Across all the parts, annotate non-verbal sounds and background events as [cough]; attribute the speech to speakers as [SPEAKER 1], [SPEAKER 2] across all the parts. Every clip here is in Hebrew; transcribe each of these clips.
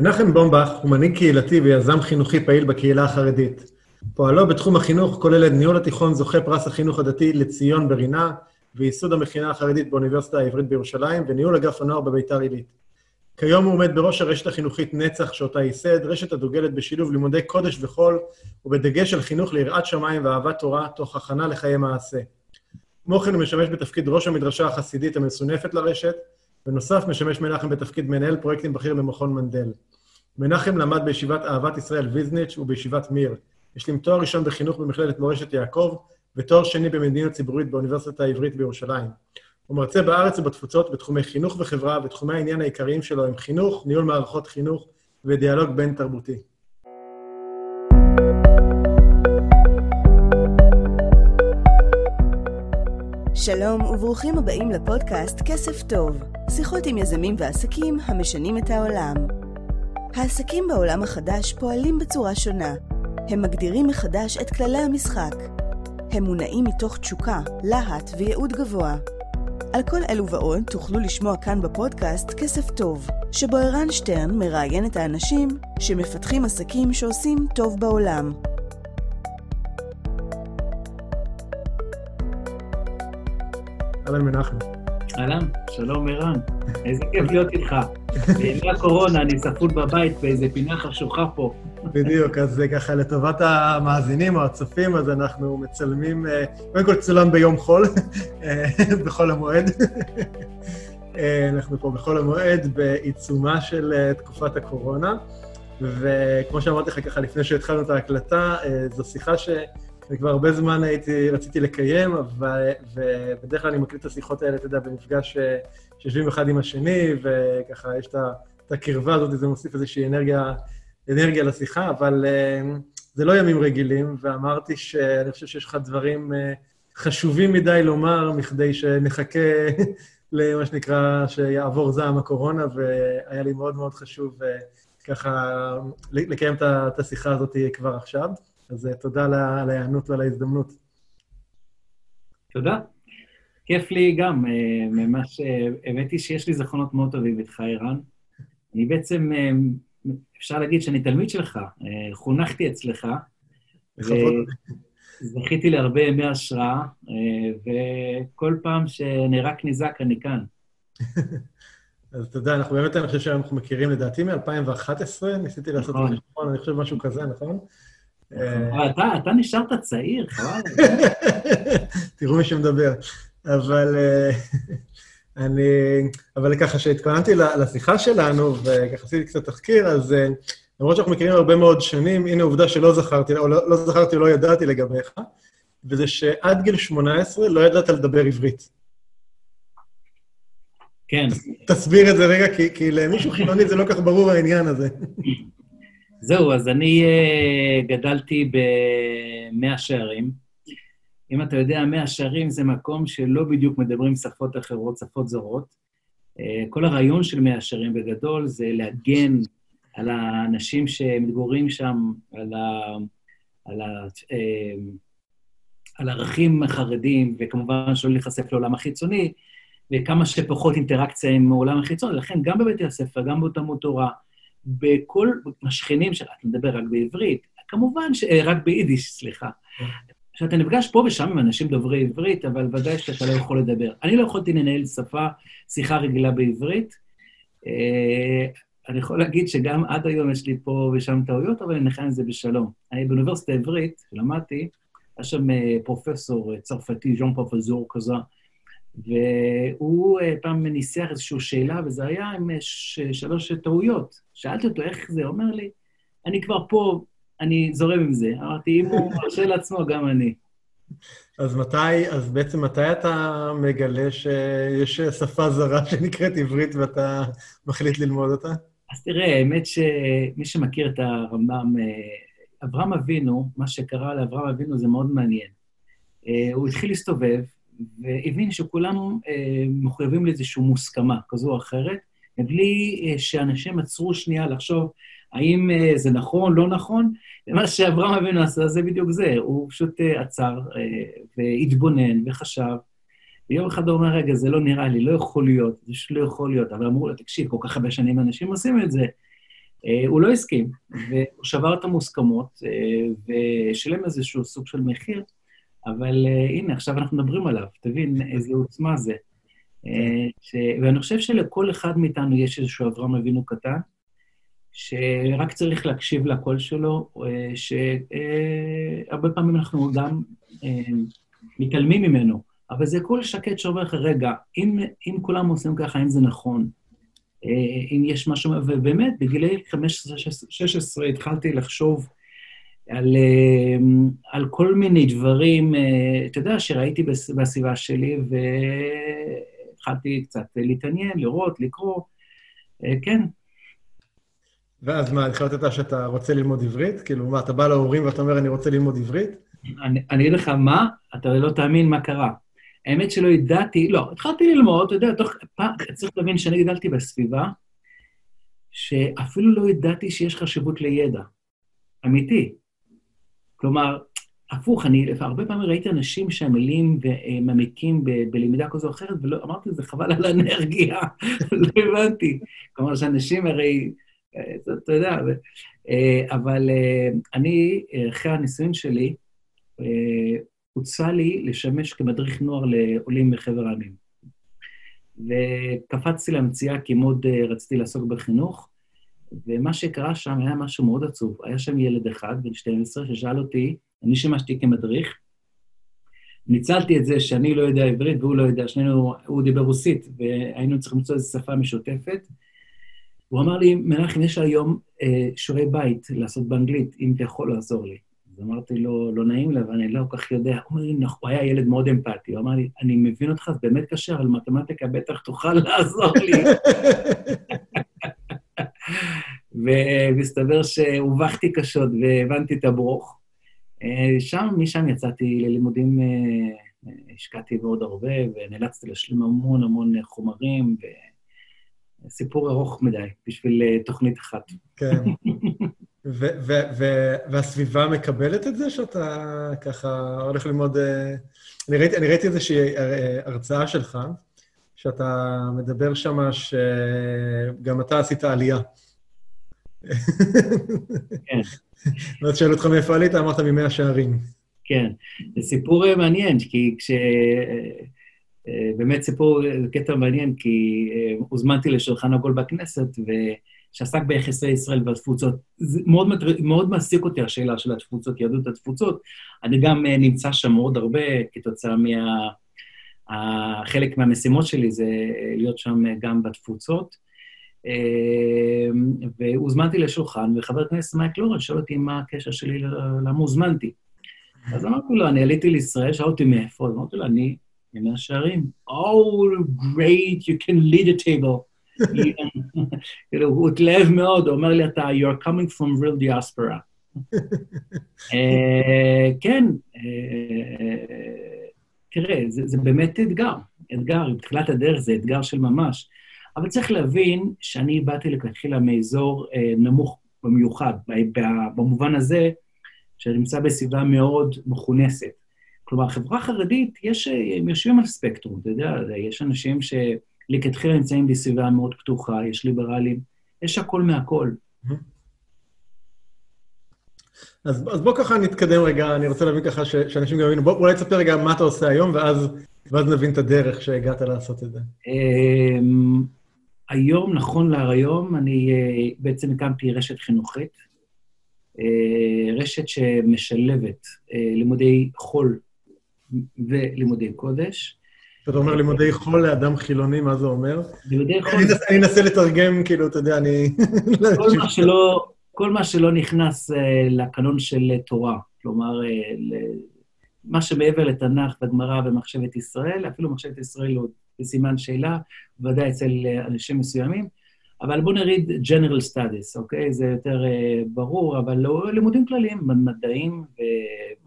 [SPEAKER 1] מנחם בומבך הוא מנהיג קהילתי ויזם חינוכי פעיל בקהילה החרדית. פועלו בתחום החינוך כולל את ניהול התיכון זוכה פרס החינוך הדתי לציון ברינה, וייסוד המכינה החרדית באוניברסיטה העברית בירושלים, וניהול אגף הנוער בביתר עילית. כיום הוא עומד בראש הרשת החינוכית נצח, שאותה ייסד, רשת הדוגלת בשילוב לימודי קודש וחול, ובדגש על חינוך ליראת שמיים ואהבת תורה, תוך הכנה לחיי מעשה. כמו כן הוא משמש בתפקיד ראש המדרשה החסידית המסונפת לרשת, בנוסף משמש מנחם בתפקיד מנהל פרויקטים בכיר במכון מנדל. מנחם למד בישיבת אהבת ישראל ויזניץ' ובישיבת מיר. השלים תואר ראשון בחינוך במכללת מורשת יעקב, ותואר שני במדיניות ציבורית באוניברסיטה העברית בירושלים. הוא מרצה בארץ ובתפוצות בתחומי חינוך וחברה, ותחומי העניין העיקריים שלו הם חינוך, ניהול מערכות חינוך ודיאלוג בין-תרבותי.
[SPEAKER 2] שלום וברוכים הבאים לפודקאסט כסף טוב, שיחות עם יזמים ועסקים המשנים את העולם. העסקים בעולם החדש פועלים בצורה שונה. הם מגדירים מחדש את כללי המשחק. הם מונעים מתוך תשוקה, להט וייעוד גבוה. על כל אלו ועוד תוכלו לשמוע כאן בפודקאסט כסף טוב, שבו ערן שטרן מראיין את האנשים שמפתחים עסקים שעושים טוב בעולם.
[SPEAKER 1] אהלן מנחם.
[SPEAKER 3] אהלן, שלום ערן, איזה כיף להיות איתך. בימי הקורונה אני צפות בבית באיזה פינה חשוכה פה.
[SPEAKER 1] בדיוק, אז זה ככה לטובת המאזינים או הצופים, אז אנחנו מצלמים, אה, קודם כל צולם ביום חול, אה, בחול המועד. אה, אנחנו פה בחול המועד בעיצומה של תקופת הקורונה, וכמו שאמרתי לך ככה לפני שהתחלנו את ההקלטה, זו שיחה ש... אני כבר הרבה זמן הייתי, רציתי לקיים, אבל, ובדרך כלל אני מקליט את השיחות האלה, אתה יודע, במפגש שיושבים אחד עם השני, וככה יש את הקרבה הזאת, זה מוסיף איזושהי אנרגיה, אנרגיה לשיחה, אבל זה לא ימים רגילים, ואמרתי שאני חושב שיש לך דברים חשובים מדי לומר, מכדי שנחכה [laughs] למה שנקרא, שיעבור זעם הקורונה, והיה לי מאוד מאוד חשוב ככה לקיים את השיחה הזאת כבר עכשיו. אז אה, תודה על ההיענות ועל ההזדמנות.
[SPEAKER 3] תודה. כיף לי גם, אה, ממש, אה, האמת היא שיש לי זכרונות מאוד טובים איתך, ערן. אני בעצם, אפשר להגיד שאני תלמיד שלך, חונכתי אצלך. וזכיתי להרבה ימי השראה, וכל פעם שנערק ניזק, אני כאן. [laughs]
[SPEAKER 1] אז יודע, אנחנו באמת, אני חושב שאנחנו מכירים, לדעתי, מ-2011, ניסיתי לעשות את זה נכון, אני חושב משהו כזה, נכון?
[SPEAKER 3] אה, אתה נשארת צעיר, חבל. [laughs]
[SPEAKER 1] תראו מי שמדבר. אבל אה, [laughs] אני... אבל ככה, כשהתכוננתי לשיחה שלנו, וככה עשיתי קצת תחקיר, אז אה, למרות שאנחנו מכירים הרבה מאוד שנים, הנה עובדה שלא זכרתי, או לא, לא זכרתי או לא ידעתי לגביך, וזה שעד גיל 18 לא ידעת לדבר עברית.
[SPEAKER 3] כן.
[SPEAKER 1] תסביר את זה רגע, כי, כי למישהו חילוני זה לא כך ברור העניין הזה. [laughs]
[SPEAKER 3] זהו, אז אני uh, גדלתי במאה שערים. אם אתה יודע, מאה שערים זה מקום שלא בדיוק מדברים שפות אחרות, שפות זרות. Uh, כל הרעיון של מאה שערים בגדול זה להגן על האנשים שמתגוררים שם, על, ה, על, ה, uh, על ערכים חרדים, וכמובן שלא להיחשף לעולם החיצוני, וכמה שפחות אינטראקציה עם העולם החיצוני. לכן גם בבתי הספר, גם בתלמוד תורה, בכל השכנים שלך, אתה מדבר רק בעברית, כמובן, ש... אה, רק ביידיש, סליחה. כשאתה נפגש פה ושם עם אנשים דוברי עברית, אבל ודאי שאתה לא יכול לדבר. אני לא יכולתי לנהל שפה, שיחה רגילה בעברית. אה, אני יכול להגיד שגם עד היום יש לי פה ושם טעויות, אבל אני נכנס את זה בשלום. אני באוניברסיטה העברית, למדתי, היה שם אה, פרופסור צרפתי, ז'אן פרופזור כזה, והוא פעם ניסח איזושהי שאלה, וזה היה עם שלוש טעויות. שאלתי אותו איך זה, הוא אומר לי, אני כבר פה, אני זורם עם זה. אמרתי, אם הוא מרשה לעצמו, גם אני.
[SPEAKER 1] אז מתי, אז בעצם מתי אתה מגלה שיש שפה זרה שנקראת עברית ואתה מחליט ללמוד אותה?
[SPEAKER 3] אז תראה, האמת שמי שמכיר את הרמב"ם, אה, אברהם אבינו, מה שקרה לאברהם אבינו זה מאוד מעניין. אה, הוא התחיל להסתובב והבין שכולם אה, מחויבים לאיזושהי מוסכמה כזו או אחרת, מבלי אה, שאנשים עצרו שנייה לחשוב האם אה, זה נכון, לא נכון. ומה שאברהם אבינו עשה זה בדיוק זה, הוא פשוט עצר והתבונן וחשב. ויום אחד הוא אומר, רגע, זה לא נראה לי, לא יכול להיות, זה פשוט לא יכול להיות. אבל אמרו לו, תקשיב, כל כך הרבה שנים אנשים עושים את זה. הוא לא הסכים, והוא שבר את המוסכמות ושילם איזשהו סוג של מחיר, אבל הנה, עכשיו אנחנו מדברים עליו, תבין איזה עוצמה זה. ש... ואני חושב שלכל אחד מאיתנו יש איזשהו אברהם אבינו קטן, שרק צריך להקשיב לקול שלו, שהרבה פעמים אנחנו גם מתעלמים ממנו, אבל זה קול שקט שאומר לך, רגע, אם, אם כולם עושים ככה, האם זה נכון? אם יש משהו, ובאמת, בגילי 15-16 התחלתי לחשוב על, על כל מיני דברים, אתה יודע, שראיתי בסביבה שלי, והתחלתי קצת להתעניין, לראות, לקרוא, כן.
[SPEAKER 1] ואז מה, החלטת שאתה רוצה ללמוד עברית? כאילו, מה, אתה בא להורים ואתה אומר, אני רוצה ללמוד עברית?
[SPEAKER 3] אני, אני אגיד לך מה, אתה לא תאמין מה קרה. האמת שלא ידעתי, לא, התחלתי ללמוד, אתה יודע, תוך פעם, צריך להבין שאני גדלתי בסביבה, שאפילו לא ידעתי שיש חשיבות לידע. אמיתי. כלומר, הפוך, אני הרבה פעמים ראיתי אנשים שעמלים ומעמיקים בלמידה כזו או אחרת, ואמרתי, זה חבל על האנרגיה, [laughs] לא הבנתי. כלומר, שאנשים הרי, אתה יודע, אבל אני, אחרי הניסיון שלי, הוצע לי לשמש כמדריך נוער לעולים מחבר העמים. וקפצתי למציאה כי מאוד רציתי לעסוק בחינוך, ומה שקרה שם היה משהו מאוד עצוב. היה שם ילד אחד, בן 12, ששאל אותי, אני שימשתי כמדריך, ניצלתי את זה שאני לא יודע עברית והוא לא יודע, שנינו, הוא דיבר רוסית, והיינו צריכים למצוא איזו שפה משותפת. הוא אמר לי, מנחם, יש היום אה, שיעורי בית לעשות באנגלית, אם אתה יכול לעזור לי. אז אמרתי לו, לא נעים לי, אבל אני לא כל כך יודע. הוא אמר לי, נכון, הוא היה ילד מאוד אמפתי. הוא אמר לי, אני מבין אותך, זה באמת קשה, אבל מתמטיקה בטח תוכל לעזור לי. [laughs] [laughs] ומסתבר שהובכתי קשות והבנתי את הברוך. שם, משם יצאתי ללימודים, השקעתי מאוד הרבה, ונאלצתי להשלים המון המון חומרים, וסיפור ארוך מדי בשביל תוכנית אחת.
[SPEAKER 1] כן. [laughs] והסביבה מקבלת את זה שאתה ככה הולך ללמוד... אני ראיתי, אני ראיתי איזושהי הרצאה שלך, שאתה מדבר שם שגם אתה עשית עלייה.
[SPEAKER 3] כן. [laughs]
[SPEAKER 1] ואז שאלו אותך מאיפה עלית, אמרת ממאה שערים.
[SPEAKER 3] כן, זה סיפור מעניין, כי כש... באמת סיפור, זה קטע מעניין, כי הוזמנתי לשולחן עגול בכנסת, שעסק ביחסי ישראל והתפוצות. זה מאוד, מאוד מעסיק אותי השאלה של התפוצות, יהדות התפוצות. אני גם נמצא שם מאוד הרבה כתוצאה מה... חלק מהמשימות שלי זה להיות שם גם בתפוצות. והוזמנתי לשולחן, וחבר הכנסת מייק לורן שאל אותי מה הקשר שלי, למה הוזמנתי. אז אמרתי לו, אני עליתי לישראל, שאל אותי מאיפה, אמרתי לו, אני ממאה שערים. Oh, great, you can lead a table. [laughs] כאילו, הוא התלהב מאוד, הוא אומר לי, אתה, you're coming from real diaspora. [laughs] כן, תראה, זה, זה באמת אתגר, אתגר, בתחילת הדרך זה אתגר של ממש. אבל צריך להבין שאני באתי לכתחילה מאזור אה, נמוך במיוחד, במובן הזה שאני נמצא בסביבה מאוד מכונסת. כלומר, חברה חרדית, יש, הם יושבים על ספקטרום, אתה יודע, יש אנשים שלכתחילה נמצאים בסביבה מאוד פתוחה, יש ליברלים, יש הכל מהכל.
[SPEAKER 1] אז, אז בוא ככה נתקדם רגע, אני רוצה להבין ככה ש, שאנשים גם יבינו. בוא אולי תספר רגע מה אתה עושה היום, ואז, ואז נבין את הדרך שהגעת לעשות את זה.
[SPEAKER 3] אמ, היום, נכון להיום, אני אה, בעצם הקמתי רשת חינוכית, אה, רשת שמשלבת אה, לימודי חול ולימודי קודש.
[SPEAKER 1] אתה אומר לימודי חול לאדם חילוני, מה זה אומר?
[SPEAKER 3] לימודי חול...
[SPEAKER 1] אני אנסה לתרגם, כאילו, אתה יודע, אני...
[SPEAKER 3] כל מה שלא, כל מה שלא נכנס לקנון של תורה, כלומר, מה שמעבר לתנ"ך וגמרא ומחשבת ישראל, אפילו מחשבת ישראל הוא בסימן שאלה, ודאי אצל אנשים מסוימים, אבל בואו נריד General Studies, אוקיי? זה יותר uh, ברור, אבל לא לימודים כלליים, מדעים ו...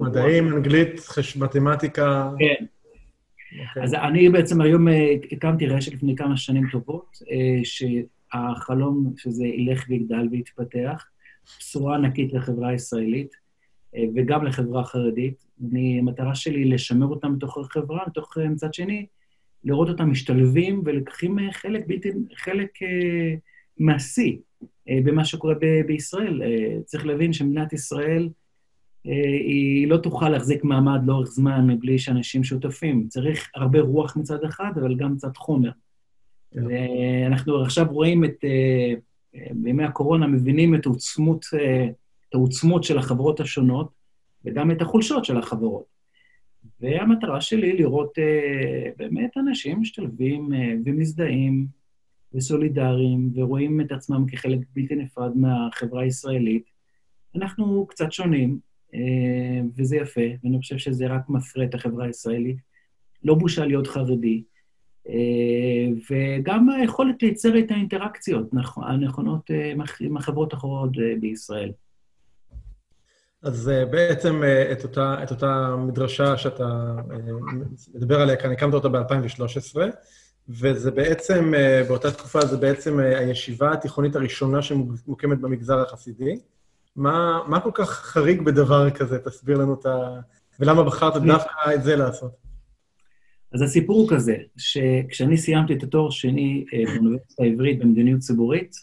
[SPEAKER 1] מדעים, אנגלית, חש... מתמטיקה.
[SPEAKER 3] כן. Okay. אוקיי. אז אני בעצם היום uh, הקמתי רשת לפני כמה שנים טובות, uh, שהחלום שזה ילך ויגדל ויתפתח, בשורה ענקית לחברה הישראלית, uh, וגם לחברה החרדית. אני, המטרה שלי היא לשמר אותם בתוך החברה, מתוך מצד שני, לראות אותם משתלבים ולקחים חלק בלתי, חלק מעשי, במה שקורה ב- בישראל. צריך להבין שמדינת ישראל, היא לא תוכל להחזיק מעמד לאורך זמן מבלי שאנשים שותפים. צריך הרבה רוח מצד אחד, אבל גם קצת חומר. Yeah. כן. ואנחנו עכשיו רואים את, בימי הקורונה, מבינים את העוצמות, את העוצמות של החברות השונות, וגם את החולשות של החברות. והמטרה שלי לראות uh, באמת אנשים משתלבים uh, ומזדהים וסולידריים ורואים את עצמם כחלק בלתי נפרד מהחברה הישראלית. אנחנו קצת שונים, וזה יפה, ואני חושב שזה רק מפרה את החברה הישראלית. לא בושה להיות חרדי, וגם היכולת לייצר את האינטראקציות הנכונות uh, עם החברות האחרות uh, בישראל.
[SPEAKER 1] אז בעצם את, אותה, את אותה מדרשה שאתה מדבר עליה כאן, הקמת אותה ב-2013, וזה בעצם, באותה תקופה, זה בעצם הישיבה התיכונית הראשונה שמוקמת במגזר החסידי. מה, מה כל כך חריג בדבר כזה? תסביר לנו את ה... ולמה בחרת דווקא את זה לעשות?
[SPEAKER 3] אז הסיפור הוא כזה, שכשאני סיימתי את התואר שני באוניברסיטה העברית במדיניות ציבורית,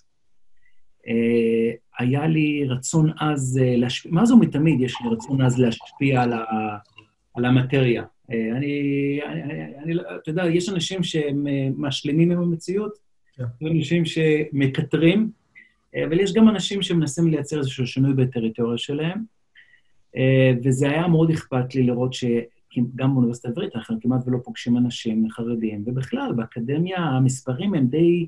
[SPEAKER 3] היה לי רצון אז אה, להשפיע, מאז ומתמיד יש לי רצון אז להשפיע על, ה, על המטריה. אה, אני, אני, אני, אתה יודע, יש אנשים שהם אה, משלימים עם המציאות, yeah. כן. אנשים שמקטרים, אבל יש גם אנשים שמנסים לייצר איזשהו שינוי בטריטוריה שלהם, וזה היה מאוד אכפת לי לראות שגם באוניברסיטה העברית אנחנו כמעט ולא פוגשים אנשים חרדים, ובכלל, באקדמיה המספרים הם די...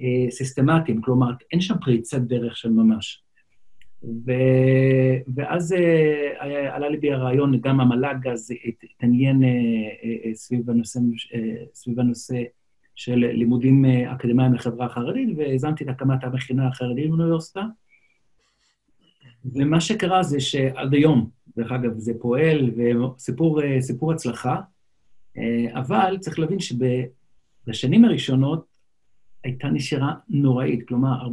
[SPEAKER 3] אה, סיסטמטיים, כלומר, אין שם פריצת דרך של ממש. ו... ואז אה, עלה לי בי הרעיון, גם המל"ג אז התעניין אה, אה, סביב, הנושא, אה, סביב הנושא של לימודים אה, אקדמיים לחברה החרדית, והזמתי את הקמת המכינה החרדית באוניברסיטה. ומה שקרה זה שעד היום, דרך אגב, זה פועל, וסיפור אה, הצלחה, אבל צריך להבין שבשנים הראשונות הייתה נשירה נוראית, כלומר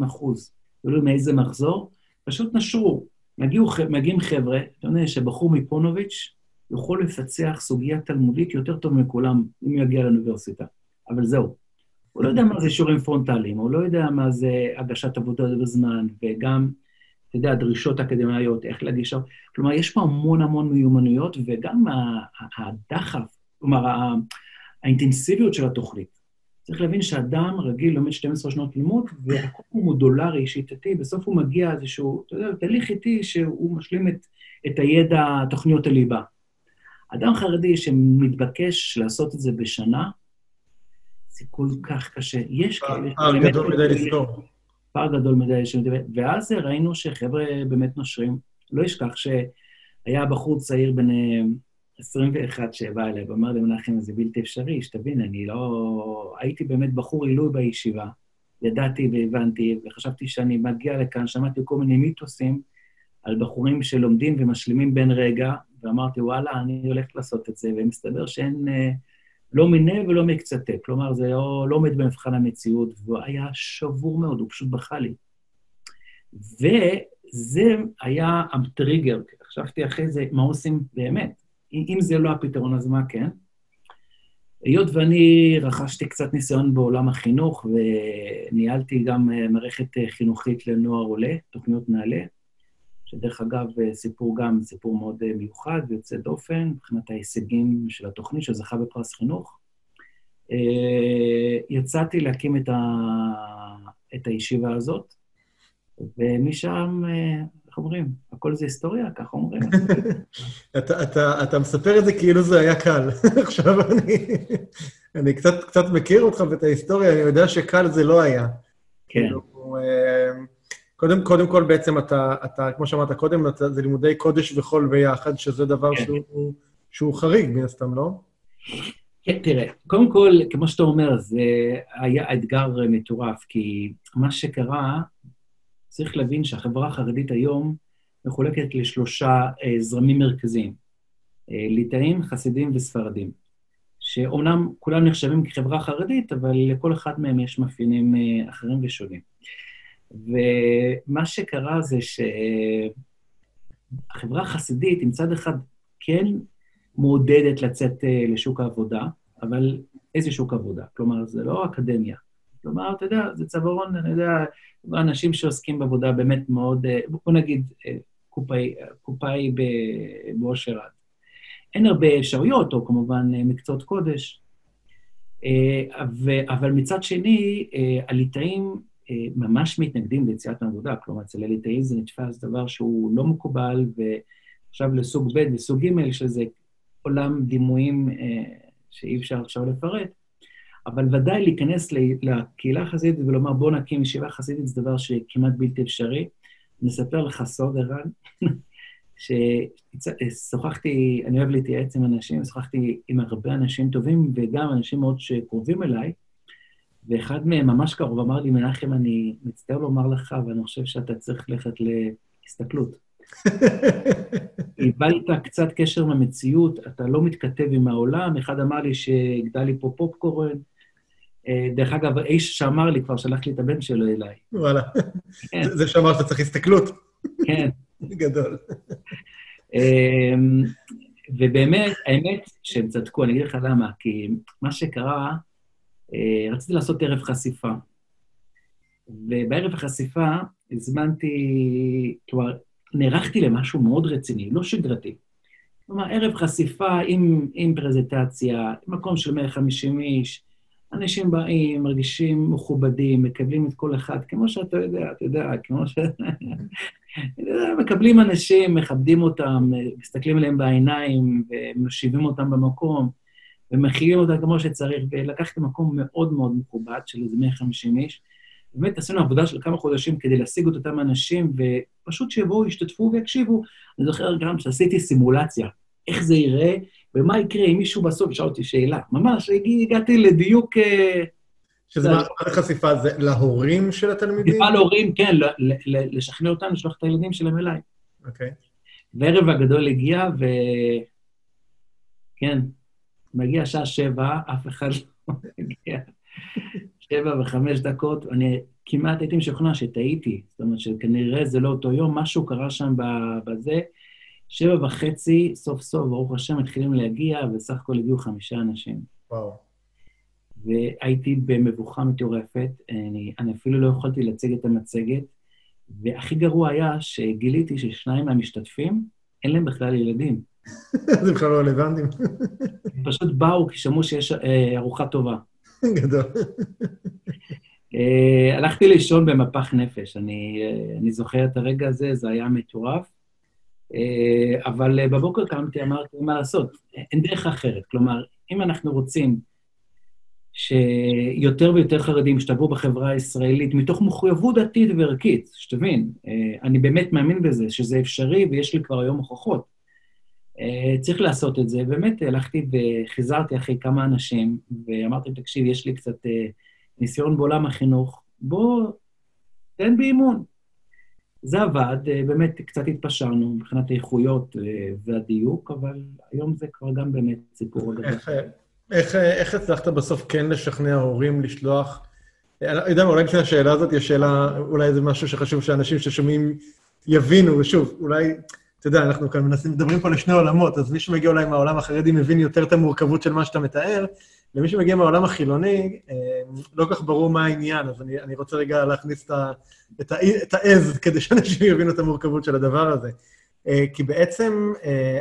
[SPEAKER 3] 40-50 אחוז, תלוי מאיזה מחזור, פשוט נשרו. מגיעו, מגיעים חבר'ה, אתה יודע שבחור מפונוביץ' יכול לפצח סוגיה תלמודית יותר טוב מכולם אם הוא יגיע לאוניברסיטה. אבל זהו. הוא לא יודע מה זה שיעורים פרונטליים, הוא לא יודע מה זה הגשת עבודה בזמן, וגם, אתה יודע, דרישות אקדמיות, איך להגיש... כלומר, יש פה המון המון מיומנויות, וגם הדחף, כלומר, האינטנסיביות של התוכנית. צריך להבין שאדם רגיל לומד 12 שנות לימוד, והכל הוא מודולרי, שיטתי, בסוף הוא מגיע איזשהו, אתה יודע, תהליך איטי שהוא משלים את, את הידע, תוכניות הליבה. אדם חרדי שמתבקש לעשות את זה בשנה, זה כל כך קשה. יש
[SPEAKER 1] כאלה... פער גדול מדי לסגור.
[SPEAKER 3] פער גדול מדי, ואז ראינו שחבר'ה באמת נושרים. לא אשכח שהיה בחור צעיר בן 21 שבא אליי ואמר לי, מנחם, זה בלתי אפשרי, שתבין, אני לא... הייתי באמת בחור עילוי בישיבה, ידעתי והבנתי, וחשבתי שאני מגיע לכאן, שמעתי כל מיני מיתוסים על בחורים שלומדים ומשלימים בין רגע, ואמרתי, וואלה, אני הולך לעשות את זה, ומסתבר שאין אה, לא מיניה ולא מקצתה, כלומר, זה לא, לא עומד במבחן המציאות, והוא היה שבור מאוד, הוא פשוט בכה לי. וזה היה הטריגר, חשבתי אחרי זה, מה עושים באמת? אם זה לא הפתרון, אז מה כן? היות ואני רכשתי קצת ניסיון בעולם החינוך וניהלתי גם אה, מערכת אה, חינוכית לנוער עולה, תוכניות נעלה, שדרך אגב, אה, סיפור גם, סיפור מאוד מיוחד ויוצא דופן, מבחינת ההישגים של התוכנית שזכה בפרס חינוך. יצאתי להקים את, ה... את הישיבה הזאת, ומשם איך אומרים? הכל זה היסטוריה, ככה אומרים. [laughs]
[SPEAKER 1] אתה, אתה, אתה מספר את זה כאילו זה היה קל. [laughs] עכשיו אני, אני קצת, קצת מכיר אותך ואת ההיסטוריה, אני יודע שקל זה לא היה.
[SPEAKER 3] כן. כאילו,
[SPEAKER 1] קודם, קודם כל, בעצם אתה, אתה, כמו שאמרת קודם, אתה, זה לימודי קודש וחול ביחד, שזה דבר כן. שהוא, שהוא חריג, מן הסתם, לא?
[SPEAKER 3] כן, תראה, קודם כל, כמו שאתה אומר, זה היה אתגר מטורף, כי מה שקרה, צריך להבין שהחברה החרדית היום מחולקת לשלושה אה, זרמים מרכזיים, אה, ליטאים, חסידים וספרדים, שאומנם כולם נחשבים כחברה חרדית, אבל לכל אחד מהם יש מאפיינים אה, אחרים ושונים. ומה שקרה זה שהחברה החסידית, עם צד אחד, כן מעודדת לצאת אה, לשוק העבודה, אבל איזה שוק עבודה? כלומר, זה לא אקדמיה. כלומר, אתה יודע, זה צווארון, אני יודע, אנשים שעוסקים בעבודה באמת מאוד, אה, בוא נגיד, אה, קופאי, קופאי באושר עד. אין הרבה אפשרויות, או כמובן מקצועות קודש, אבל מצד שני, הליטאים ממש מתנגדים ליציאת מעבודה, כלומר, אצל הליטאים זה נתפס דבר שהוא לא מקובל, ועכשיו לסוג ב' וסוג ג', שזה עולם דימויים שאי אפשר עכשיו לפרט, אבל ודאי להיכנס לקהילה החסידית ולומר, בואו נקים ישיבה חסידית, זה דבר שכמעט בלתי אפשרי. נספר לך סוד, ערן, [laughs] ששוחחתי, אני אוהב להתייעץ עם אנשים, שוחחתי עם הרבה אנשים טובים וגם אנשים מאוד שקרובים אליי, ואחד מהם ממש קרוב אמר לי, מנחם, אני מצטער לומר לך, ואני חושב שאתה צריך ללכת להסתכלות. [laughs] איבדת קצת קשר עם המציאות, אתה לא מתכתב עם העולם. אחד אמר לי שגדל לי פה פופקורן. אה, דרך אגב, האיש שאמר לי, כבר שלח לי את הבן שלו אליי.
[SPEAKER 1] וואלה. כן. זה שאמר שאתה צריך הסתכלות.
[SPEAKER 3] כן. [laughs]
[SPEAKER 1] גדול.
[SPEAKER 3] אמ, ובאמת, האמת שהם צדקו, אני אגיד לך למה, כי מה שקרה, רציתי לעשות ערב חשיפה. ובערב החשיפה הזמנתי, כלומר, נערכתי למשהו מאוד רציני, לא שגרתי. כלומר, ערב חשיפה עם, עם פרזנטציה, מקום של 150 איש, אנשים באים, מרגישים מכובדים, מקבלים את כל אחד, כמו שאתה יודע, אתה יודע, כמו ש... [laughs] מקבלים אנשים, מכבדים אותם, מסתכלים עליהם בעיניים ומשיבים אותם במקום, ומכילים אותם כמו שצריך, ולקחתי מקום מאוד מאוד מכובד של איזה 150 איש. באמת עשינו עבודה של כמה חודשים כדי להשיג את אותם אנשים, ופשוט שיבואו, ישתתפו ויקשיבו. אני זוכר גם שעשיתי סימולציה, איך זה ייראה, ומה יקרה אם מישהו בסוף שאל אותי שאלה. ממש, הגעתי לדיוק... אה,
[SPEAKER 1] שזה מה החשיפה? זה להורים של התלמידים?
[SPEAKER 3] חשיפה להורים, כן, לשכנע אותם, לשלוח את הילדים שלהם אליי.
[SPEAKER 1] אוקיי.
[SPEAKER 3] וערב הגדול הגיע, ו... כן, מגיע שעה שבע, אף אחד לא מגיע. שבע וחמש דקות, אני כמעט הייתי משוכנע שטעיתי. זאת אומרת שכנראה זה לא אותו יום, משהו קרה שם בזה. שבע וחצי, סוף סוף, ברוך השם, מתחילים להגיע, וסך הכל הגיעו חמישה אנשים.
[SPEAKER 1] וואו.
[SPEAKER 3] והייתי במבוכה מטורפת, אני, אני אפילו לא יכולתי להציג את המצגת, והכי גרוע היה שגיליתי ששניים מהמשתתפים, אין להם בכלל ילדים.
[SPEAKER 1] זה בכלל לא רלוונטיים.
[SPEAKER 3] פשוט באו כי שמעו שיש אה, ארוחה טובה.
[SPEAKER 1] גדול.
[SPEAKER 3] אה, הלכתי לישון במפח נפש. אני, אה, אני זוכר את הרגע הזה, זה היה מטורף. אבל בבוקר קמתי, אמרתי, מה לעשות? אין דרך אחרת. כלומר, אם אנחנו רוצים שיותר ויותר חרדים ישתלבו בחברה הישראלית, מתוך מחויבות דתית וערכית, שתבין, אני באמת מאמין בזה, שזה אפשרי ויש לי כבר היום הוכחות. אה, צריך לעשות את זה. באמת הלכתי וחיזרתי אחרי כמה אנשים, ואמרתי, תקשיב, יש לי קצת אה, ניסיון בעולם החינוך, בוא, תן בי אימון. זה עבד, אה, באמת קצת התפשרנו מבחינת האיכויות והדיוק, אבל היום זה כבר גם באמת סיפור
[SPEAKER 1] גדול. איך, איך, הצלחת בסוף כן לשכנע הורים לשלוח... אני יודע מה, אולי לפני השאלה הזאת יש שאלה, אולי זה משהו שחשוב שאנשים ששומעים יבינו, ושוב, אולי... אתה יודע, אנחנו כאן מנסים, מדברים פה לשני עולמות, אז מי שמגיע אולי מהעולם החרדי מבין יותר את המורכבות של מה שאתה מתאר, ומי שמגיע מהעולם החילוני, אה, לא כך ברור מה העניין, אז אני, אני רוצה רגע להכניס את, ה, את, ה, את העז כדי שאנשים יבינו את המורכבות של הדבר הזה. אה, כי בעצם אה,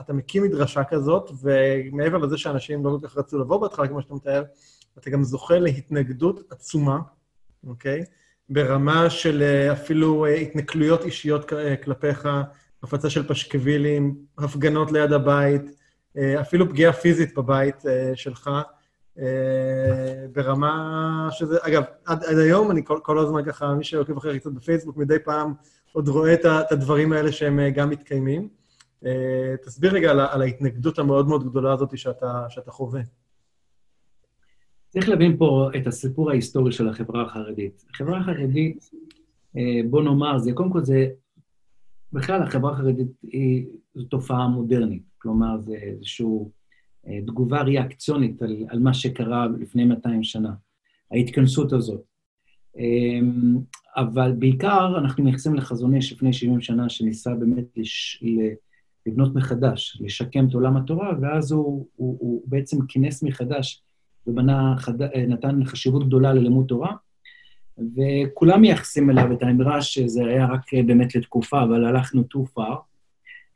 [SPEAKER 1] אתה מקים מדרשה כזאת, ומעבר לזה שאנשים לא כל כך רצו לבוא בהתחלה, כמו שאתה מתאר, אתה גם זוכה להתנגדות עצומה, אוקיי? ברמה של אה, אפילו אה, התנכלויות אישיות אה, כלפיך, הפצה של פשקווילים, הפגנות ליד הבית, אפילו פגיעה פיזית בבית שלך, ברמה שזה... אגב, עד, עד היום אני כל, כל הזמן ככה, מי שעוקב אחרי קצת בפייסבוק, מדי פעם עוד רואה את, את הדברים האלה שהם גם מתקיימים. תסביר רגע על, על ההתנגדות המאוד מאוד גדולה הזאת שאתה, שאתה חווה.
[SPEAKER 3] צריך להבין פה את הסיפור ההיסטורי של החברה החרדית. החברה החרדית, אה, בוא נאמר, זה קודם כל זה, בכלל החברה החרדית היא זו תופעה מודרנית, כלומר זה איזושהי אה, תגובה ריאקציונית על, על מה שקרה לפני 200 שנה, ההתכנסות הזאת. אמ, אבל בעיקר אנחנו מייחסים לחזון איש לפני 70 שנה, שניסה באמת לש, לבנות מחדש, לשקם את עולם התורה, ואז הוא, הוא, הוא בעצם כינס מחדש ונתן חשיבות גדולה ללימוד תורה, וכולם מייחסים אליו את האמרה שזה היה רק באמת לתקופה, אבל הלכנו too far,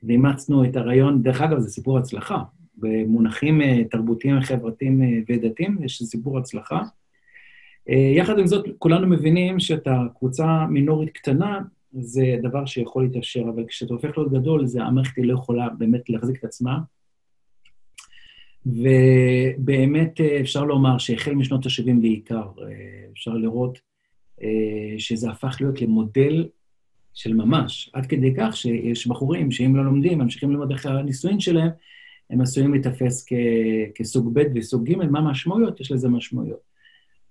[SPEAKER 3] ואימצנו את הרעיון, דרך אגב, זה סיפור הצלחה. במונחים אה, תרבותיים, חברתיים אה, ודתיים, יש סיפור הצלחה. אה, יחד עם זאת, כולנו מבינים שאתה קבוצה מינורית קטנה, זה דבר שיכול להתאפשר, אבל כשאתה הופך להיות גדול, זה המערכת לא יכולה באמת להחזיק את עצמה. ובאמת אפשר לומר שהחל משנות ה-70 בעיקר, אפשר לראות שזה הפך להיות למודל של ממש, עד כדי כך שיש בחורים שאם לא לומדים, ממשיכים ללמוד אחרי הנישואין שלהם, הם עשויים להיתפס כ- כסוג ב' וסוג ג', מה המשמעויות? יש לזה משמעויות.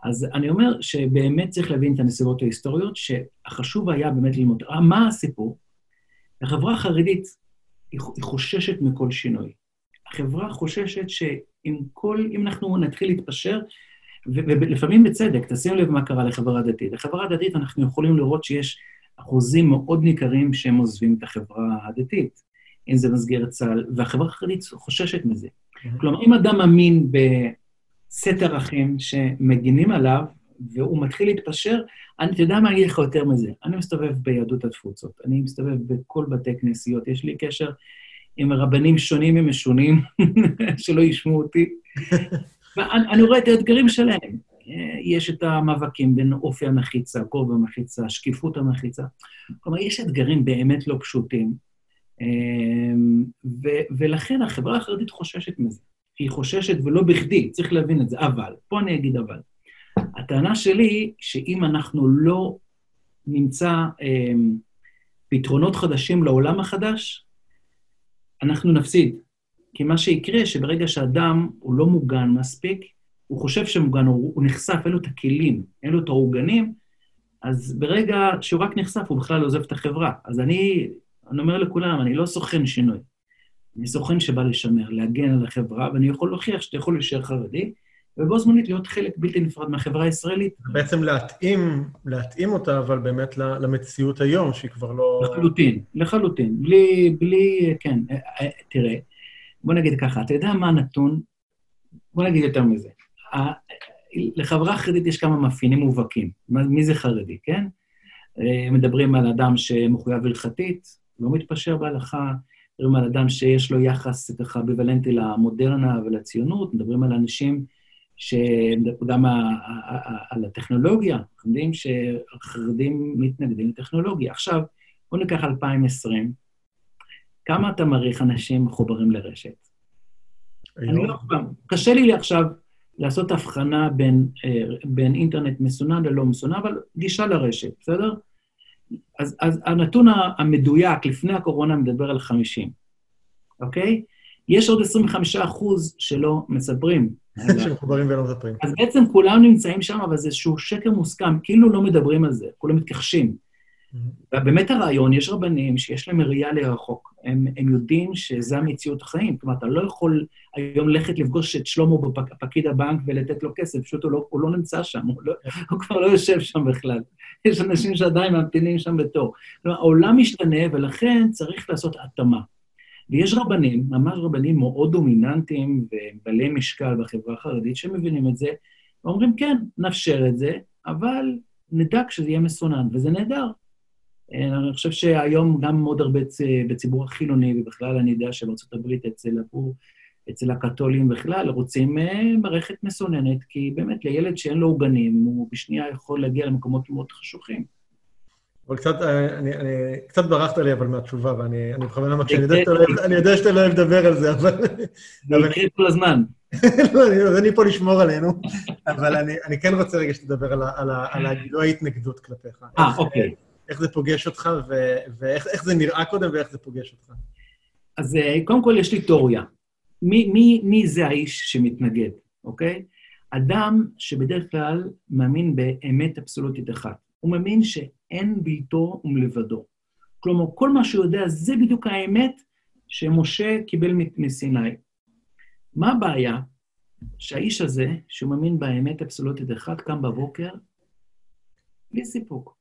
[SPEAKER 3] אז אני אומר שבאמת צריך להבין את הנסיבות ההיסטוריות, שהחשוב היה באמת ללמוד. אה, מה הסיפור? החברה החרדית היא חוששת מכל שינוי. החברה חוששת שאם כל, אם אנחנו נתחיל להתפשר, ולפעמים בצדק, תשימו לב מה קרה לחברה דתית. לחברה דתית אנחנו יכולים לראות שיש אחוזים מאוד ניכרים שהם עוזבים את החברה הדתית. אם זה מסגרת צה"ל, והחברה החרדית חוששת מזה. כלומר, אם אדם מאמין בסט ערכים שמגינים עליו, והוא מתחיל להתפשר, אני, אתה יודע מה, אני אגיד לך יותר מזה. אני מסתובב ביהדות התפוצות, אני מסתובב בכל בתי כנסיות, יש לי קשר עם רבנים שונים ומשונים, [laughs] שלא ישמעו אותי. ואני רואה את האתגרים שלהם. יש את המאבקים בין אופי המחיצה, גובה המחיצה, שקיפות המחיצה. כלומר, יש אתגרים באמת לא פשוטים. אמ, ו- ולכן החברה החרדית חוששת מזה. היא חוששת ולא בכדי, צריך להבין את זה. אבל, פה אני אגיד אבל. הטענה שלי, שאם אנחנו לא נמצא אה, פתרונות חדשים לעולם החדש, אנחנו נפסיד. כי מה שיקרה, שברגע שאדם הוא לא מוגן מספיק, הוא חושב שמוגן, הוא, הוא נחשף, אין לו את הכלים, אין לו את העוגנים, אז ברגע שהוא רק נחשף, הוא בכלל עוזב את החברה. אז אני אני אומר לכולם, אני לא סוכן שינוי. אני סוכן שבא לשמר, להגן על החברה, ואני יכול להוכיח שאתה יכול להישאר חרדי, ובו זמנית להיות חלק בלתי נפרד מהחברה הישראלית.
[SPEAKER 1] בעצם להתאים, להתאים אותה, אבל באמת למציאות היום, שהיא כבר לא...
[SPEAKER 3] לחלוטין, לחלוטין. בלי, בלי, כן, אה, אה, תראה, בוא נגיד ככה, אתה יודע מה הנתון? בוא נגיד יותר מזה. לחברה חרדית יש כמה מאפיינים מובהקים. מי זה חרדי, כן? אה, מדברים על אדם שמחויב הלכתית, לא מתפשר בהלכה, מדברים על אדם שיש לו יחס ככה ביוולנטי למודרנה ולציונות, מדברים על אנשים שגם על הטכנולוגיה, אנחנו יודעים שחרדים מתנגדים לטכנולוגיה. עכשיו, בואו ניקח 2020, כמה אתה מעריך אנשים מחוברים לרשת? אני לא פעם, קשה לי עכשיו לעשות הבחנה בין, אה, בין אינטרנט מסונן ללא מסונן, אבל גישה לרשת, בסדר? אז, אז הנתון המדויק לפני הקורונה מדבר על 50, אוקיי? יש עוד 25 אחוז שלא מספרים. [laughs]
[SPEAKER 1] שמחוברים ולא מספרים.
[SPEAKER 3] אז בעצם כולם נמצאים שם, אבל זה איזשהו שקר מוסכם, כאילו לא מדברים על זה, כולם מתכחשים. Mm-hmm. ובאמת הרעיון, יש רבנים שיש להם ראייה לרחוק. הם, הם יודעים שזה המציאות החיים. כלומר, אתה לא יכול היום ללכת לפגוש את שלמה בפקיד הבנק ולתת לו כסף, פשוט הוא לא, הוא לא נמצא שם, הוא, לא, [laughs] הוא כבר לא יושב שם בכלל. יש אנשים שעדיין ממתינים שם בתור. כלומר, העולם משתנה, ולכן צריך לעשות התאמה. ויש רבנים, ממש רבנים מאוד דומיננטיים ובעלי משקל בחברה החרדית, שמבינים את זה, ואומרים, כן, נאפשר את זה, אבל נדאג שזה יהיה מסונן, וזה נהדר. אני חושב שהיום גם מאוד הרבה בציבור החילוני, ובכלל אני יודע שבארצות הברית אצל, הפור, אצל הקתולים בכלל, רוצים אה, מערכת מסוננת, כי באמת לילד שאין לו עוגנים, הוא בשנייה יכול להגיע למקומות מאוד חשוכים.
[SPEAKER 1] אבל קצת, אה, אני, אני, קצת ברחת לי אבל מהתשובה, ואני בכוונה מקשיב, אני יודע שאתה לא אוהב לדבר על זה, אבל...
[SPEAKER 3] זה יקרה כל הזמן. [laughs]
[SPEAKER 1] לא, אז אני פה לשמור עלינו, אבל אני, אני כן רוצה רגע שתדבר על, על, על הגילוי ההתנגדות כלפיך.
[SPEAKER 3] אה, אוקיי.
[SPEAKER 1] איך זה פוגש אותך, ו- ואיך זה נראה קודם ואיך זה פוגש אותך.
[SPEAKER 3] אז אה, קודם כל יש לי תיאוריה. מי, מי, מי זה האיש שמתנגד, אוקיי? אדם שבדרך כלל מאמין באמת אבסולוטית אחת. הוא מאמין שאין בלתו ומלבדו. כלומר, כל מה שהוא יודע זה בדיוק האמת שמשה קיבל מסיני. מה הבעיה? שהאיש הזה, שהוא מאמין באמת אבסולוטית אחת, קם בבוקר בלי סיפוק.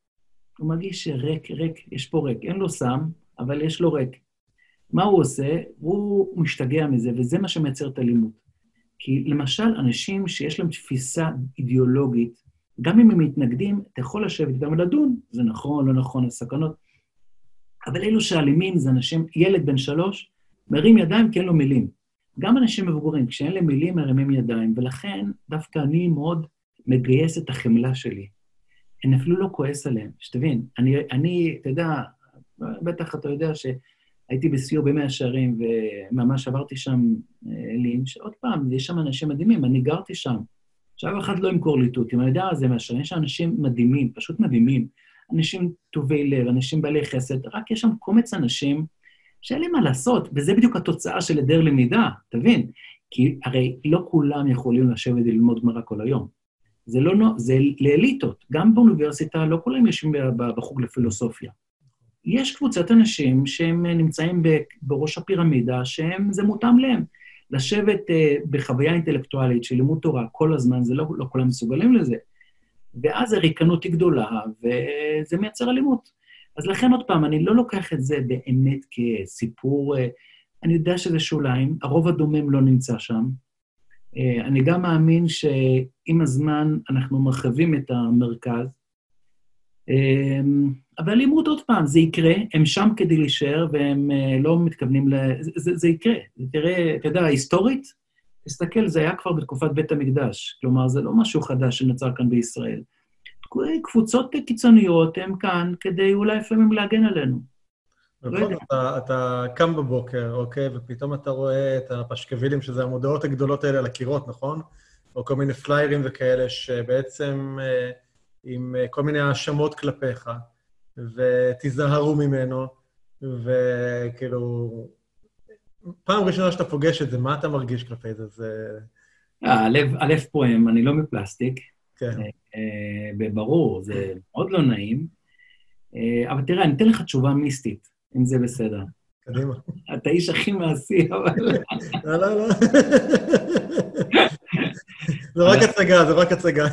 [SPEAKER 3] הוא מרגיש שריק, ריק, יש פה ריק. אין לו סם, אבל יש לו ריק. מה הוא עושה? הוא משתגע מזה, וזה מה שמייצר את הלימוד. כי למשל, אנשים שיש להם תפיסה אידיאולוגית, גם אם הם מתנגדים, אתה יכול לשבת איתם ולדון, זה נכון, לא נכון, הסכנות. אבל אלו שאלימים זה אנשים, ילד בן שלוש, מרים ידיים כי אין לו מילים. גם אנשים מבוגרים, כשאין להם מילים, מרימים ידיים, ולכן דווקא אני מאוד מגייס את החמלה שלי. אני אפילו לא כועס עליהם, שתבין. אני, אני, אתה יודע, בטח אתה יודע שהייתי בסיור במאה שערים, וממש עברתי שם אה, לינץ', עוד פעם, יש שם אנשים מדהימים, אני גרתי שם. עכשיו אחד לא ימכור לי תותים, אני יודע זה מהשערים, יש אנשים מדהימים, פשוט מדהימים. אנשים טובי לב, אנשים בעלי חסד, רק יש שם קומץ אנשים שאין לי מה לעשות, וזה בדיוק התוצאה של היעדר למידה, תבין? כי הרי לא כולם יכולים לשבת וללמוד גמרא כל היום. זה לא, זה לאליטות. גם באוניברסיטה לא כולם יושבים בחוג לפילוסופיה. יש קבוצת אנשים שהם נמצאים בראש הפירמידה, שהם, זה מותאם להם. לשבת uh, בחוויה אינטלקטואלית של לימוד תורה כל הזמן, זה לא, לא כולם מסוגלים לזה. ואז הריקנות היא גדולה, וזה מייצר אלימות. אז לכן, עוד פעם, אני לא לוקח את זה באמת כסיפור, uh, אני יודע שזה שוליים, הרוב הדומם לא נמצא שם. Uh, אני גם מאמין שעם הזמן אנחנו מרחבים את המרכז, אבל לימוד עוד פעם, זה יקרה, הם שם כדי להישאר והם אה, לא מתכוונים ל... זה, זה, זה יקרה. תראה, אתה יודע, היסטורית, תסתכל, זה היה כבר בתקופת בית המקדש. כלומר, זה לא משהו חדש שנוצר כאן בישראל. קבוצות קיצוניות הן כאן כדי אולי לפעמים להגן עלינו.
[SPEAKER 1] לא נכון, אתה, אתה קם בבוקר, אוקיי, ופתאום אתה רואה את הפשקווילים, שזה המודעות הגדולות האלה על הקירות, נכון? או כל מיני פליירים וכאלה, שבעצם אה, עם אה, כל מיני האשמות כלפיך. ותיזהרו ממנו, וכאילו, פעם ראשונה שאתה פוגש את זה, מה אתה מרגיש כלפי זה? זה...
[SPEAKER 3] אה, הלב, הלב פועם, אני לא מפלסטיק.
[SPEAKER 1] כן.
[SPEAKER 3] אה, ברור, זה מאוד לא נעים. אבל תראה, אני אתן לך תשובה מיסטית, אם זה בסדר.
[SPEAKER 1] קדימה.
[SPEAKER 3] אתה איש הכי מעשי, אבל...
[SPEAKER 1] לא, לא, לא. זה רק הצגה, זה רק הצגה.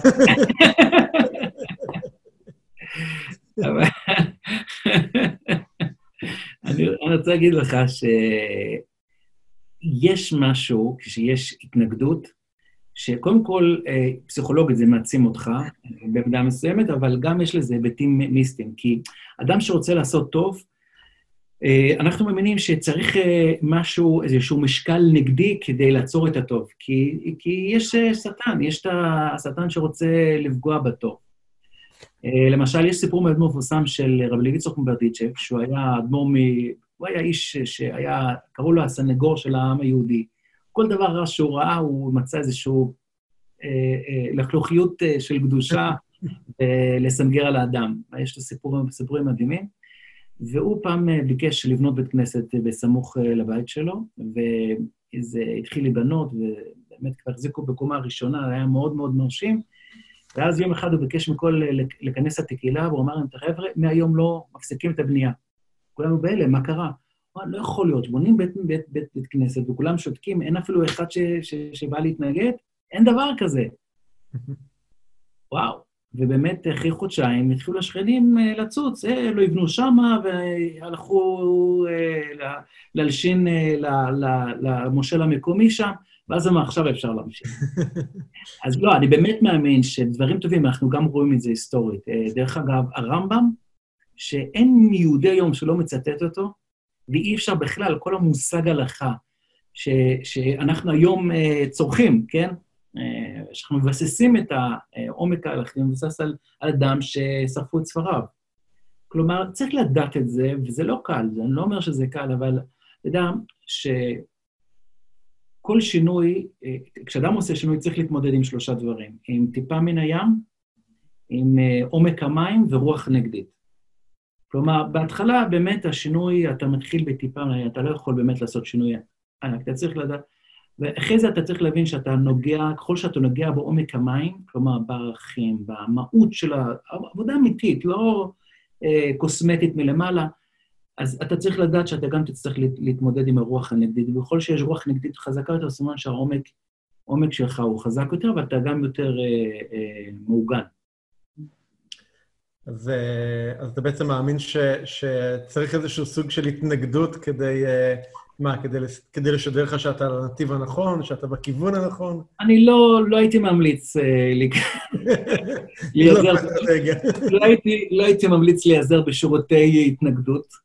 [SPEAKER 3] אני רוצה להגיד לך שיש משהו, כשיש התנגדות, שקודם כל, אה, פסיכולוגית זה מעצים אותך במידה מסוימת, אבל גם יש לזה היבטים מיסטיים, כי אדם שרוצה לעשות טוב, אה, אנחנו מאמינים שצריך אה, משהו, איזשהו משקל נגדי כדי לעצור את הטוב, כי, כי יש שטן, יש את השטן שרוצה לפגוע בטוב. אה, למשל, יש סיפור מאוד מפורסם של רבי לוי צוק מברדיצ'ב, שהוא היה אדמו"ר מ... הוא היה איש שהיה, קראו לו הסנגור של העם היהודי. כל דבר רע שהוא ראה, הוא מצא איזושהי אה, אה, לחלוכיות אה, של קדושה אה, לסנגר על האדם. יש לו סיפור, סיפורים מדהימים. והוא פעם אה, ביקש לבנות בית כנסת בסמוך לבית שלו, וזה התחיל להיבנות, ובאמת כבר החזיקו בקומה הראשונה, היה מאוד מאוד מרשים. ואז יום אחד הוא ביקש מכל לכנס את הקהילה, והוא אמר להם, חבר'ה, מהיום לא מפסיקים את הבנייה. כולנו בהלם, מה קרה? הוא אמר, לא יכול להיות, בונים בית, בית, בית, בית כנסת וכולם שותקים, אין אפילו אחד ש, ש, שבא להתנגד, אין דבר כזה. [laughs] וואו. ובאמת, אחרי חודשיים התחילו השכנים אה, לצוץ, אה, לא יבנו שמה, והלכו אה, להלשין למושל המקומי שם. ואז אמר, עכשיו אפשר להמשיך. אז לא, אני באמת מאמין שדברים טובים, אנחנו גם רואים את זה היסטורית. אה, דרך אגב, הרמב"ם, שאין יהודי היום שלא מצטט אותו, ואי אפשר בכלל, כל המושג הלכה ש, שאנחנו היום uh, צורכים, כן? Uh, שאנחנו מבססים את העומק ההלכי, מבוסס על, על אדם ששרפו את ספריו. כלומר, צריך לדעת את זה, וזה לא קל, אני לא אומר שזה קל, אבל אתה יודע. כל שינוי, אה, כשאדם עושה שינוי צריך להתמודד עם שלושה דברים, עם טיפה מן הים, עם אה, עומק המים ורוח נגדית. כלומר, בהתחלה באמת השינוי, אתה מתחיל בטיפה אתה לא יכול באמת לעשות שינוי ענק, אתה צריך לדעת, ואחרי זה אתה צריך להבין שאתה נוגע, ככל שאתה נוגע בעומק המים, כלומר בערכים, במהות של העבודה אמיתית, לא אה, קוסמטית מלמעלה, אז אתה צריך לדעת שאתה גם תצטרך להתמודד עם הרוח הנגדית, וככל שיש רוח נגדית חזקה יותר, אומרת שהעומק העומק שלך הוא חזק יותר, ואתה גם יותר אה, אה, מעוגן.
[SPEAKER 1] אז, אה, אז אתה בעצם מאמין ש, שצריך איזשהו סוג של התנגדות כדי אה, מה, כדי, כדי לשדר לך שאתה על הנתיב הנכון, שאתה בכיוון הנכון?
[SPEAKER 3] אני לא, לא הייתי ממליץ אה, להיעזר... לא, לא, הייתי, לא הייתי ממליץ להיעזר בשירותי התנגדות.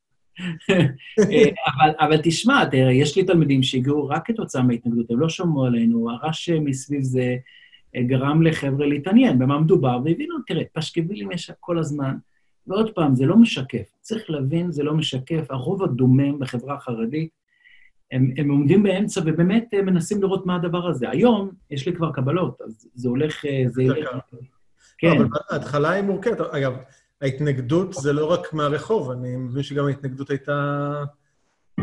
[SPEAKER 3] אה, אבל, אבל תשמע, תראה, יש לי תלמידים שהגיעו רק כתוצאה מהתנגדות, הם לא שמעו עלינו, הרעש מסביב זה אה, גרם לחבר'ה להתעניין במה מדובר, והבינו, תראה, פשקווילים יש כל הזמן, ועוד פעם, זה לא משקף. צריך להבין, זה לא משקף. הרוב הדומם בחברה החרדית, הם, הם עומדים באמצע ובאמת אה, מנסים לראות מה הדבר הזה. היום יש לי כבר קבלות, אז זה הולך... זה ילך...
[SPEAKER 1] כן. אבל ההתחלה היא מורכבת. אגב, ההתנגדות זה לא רק מהרחוב, אני מבין שגם ההתנגדות הייתה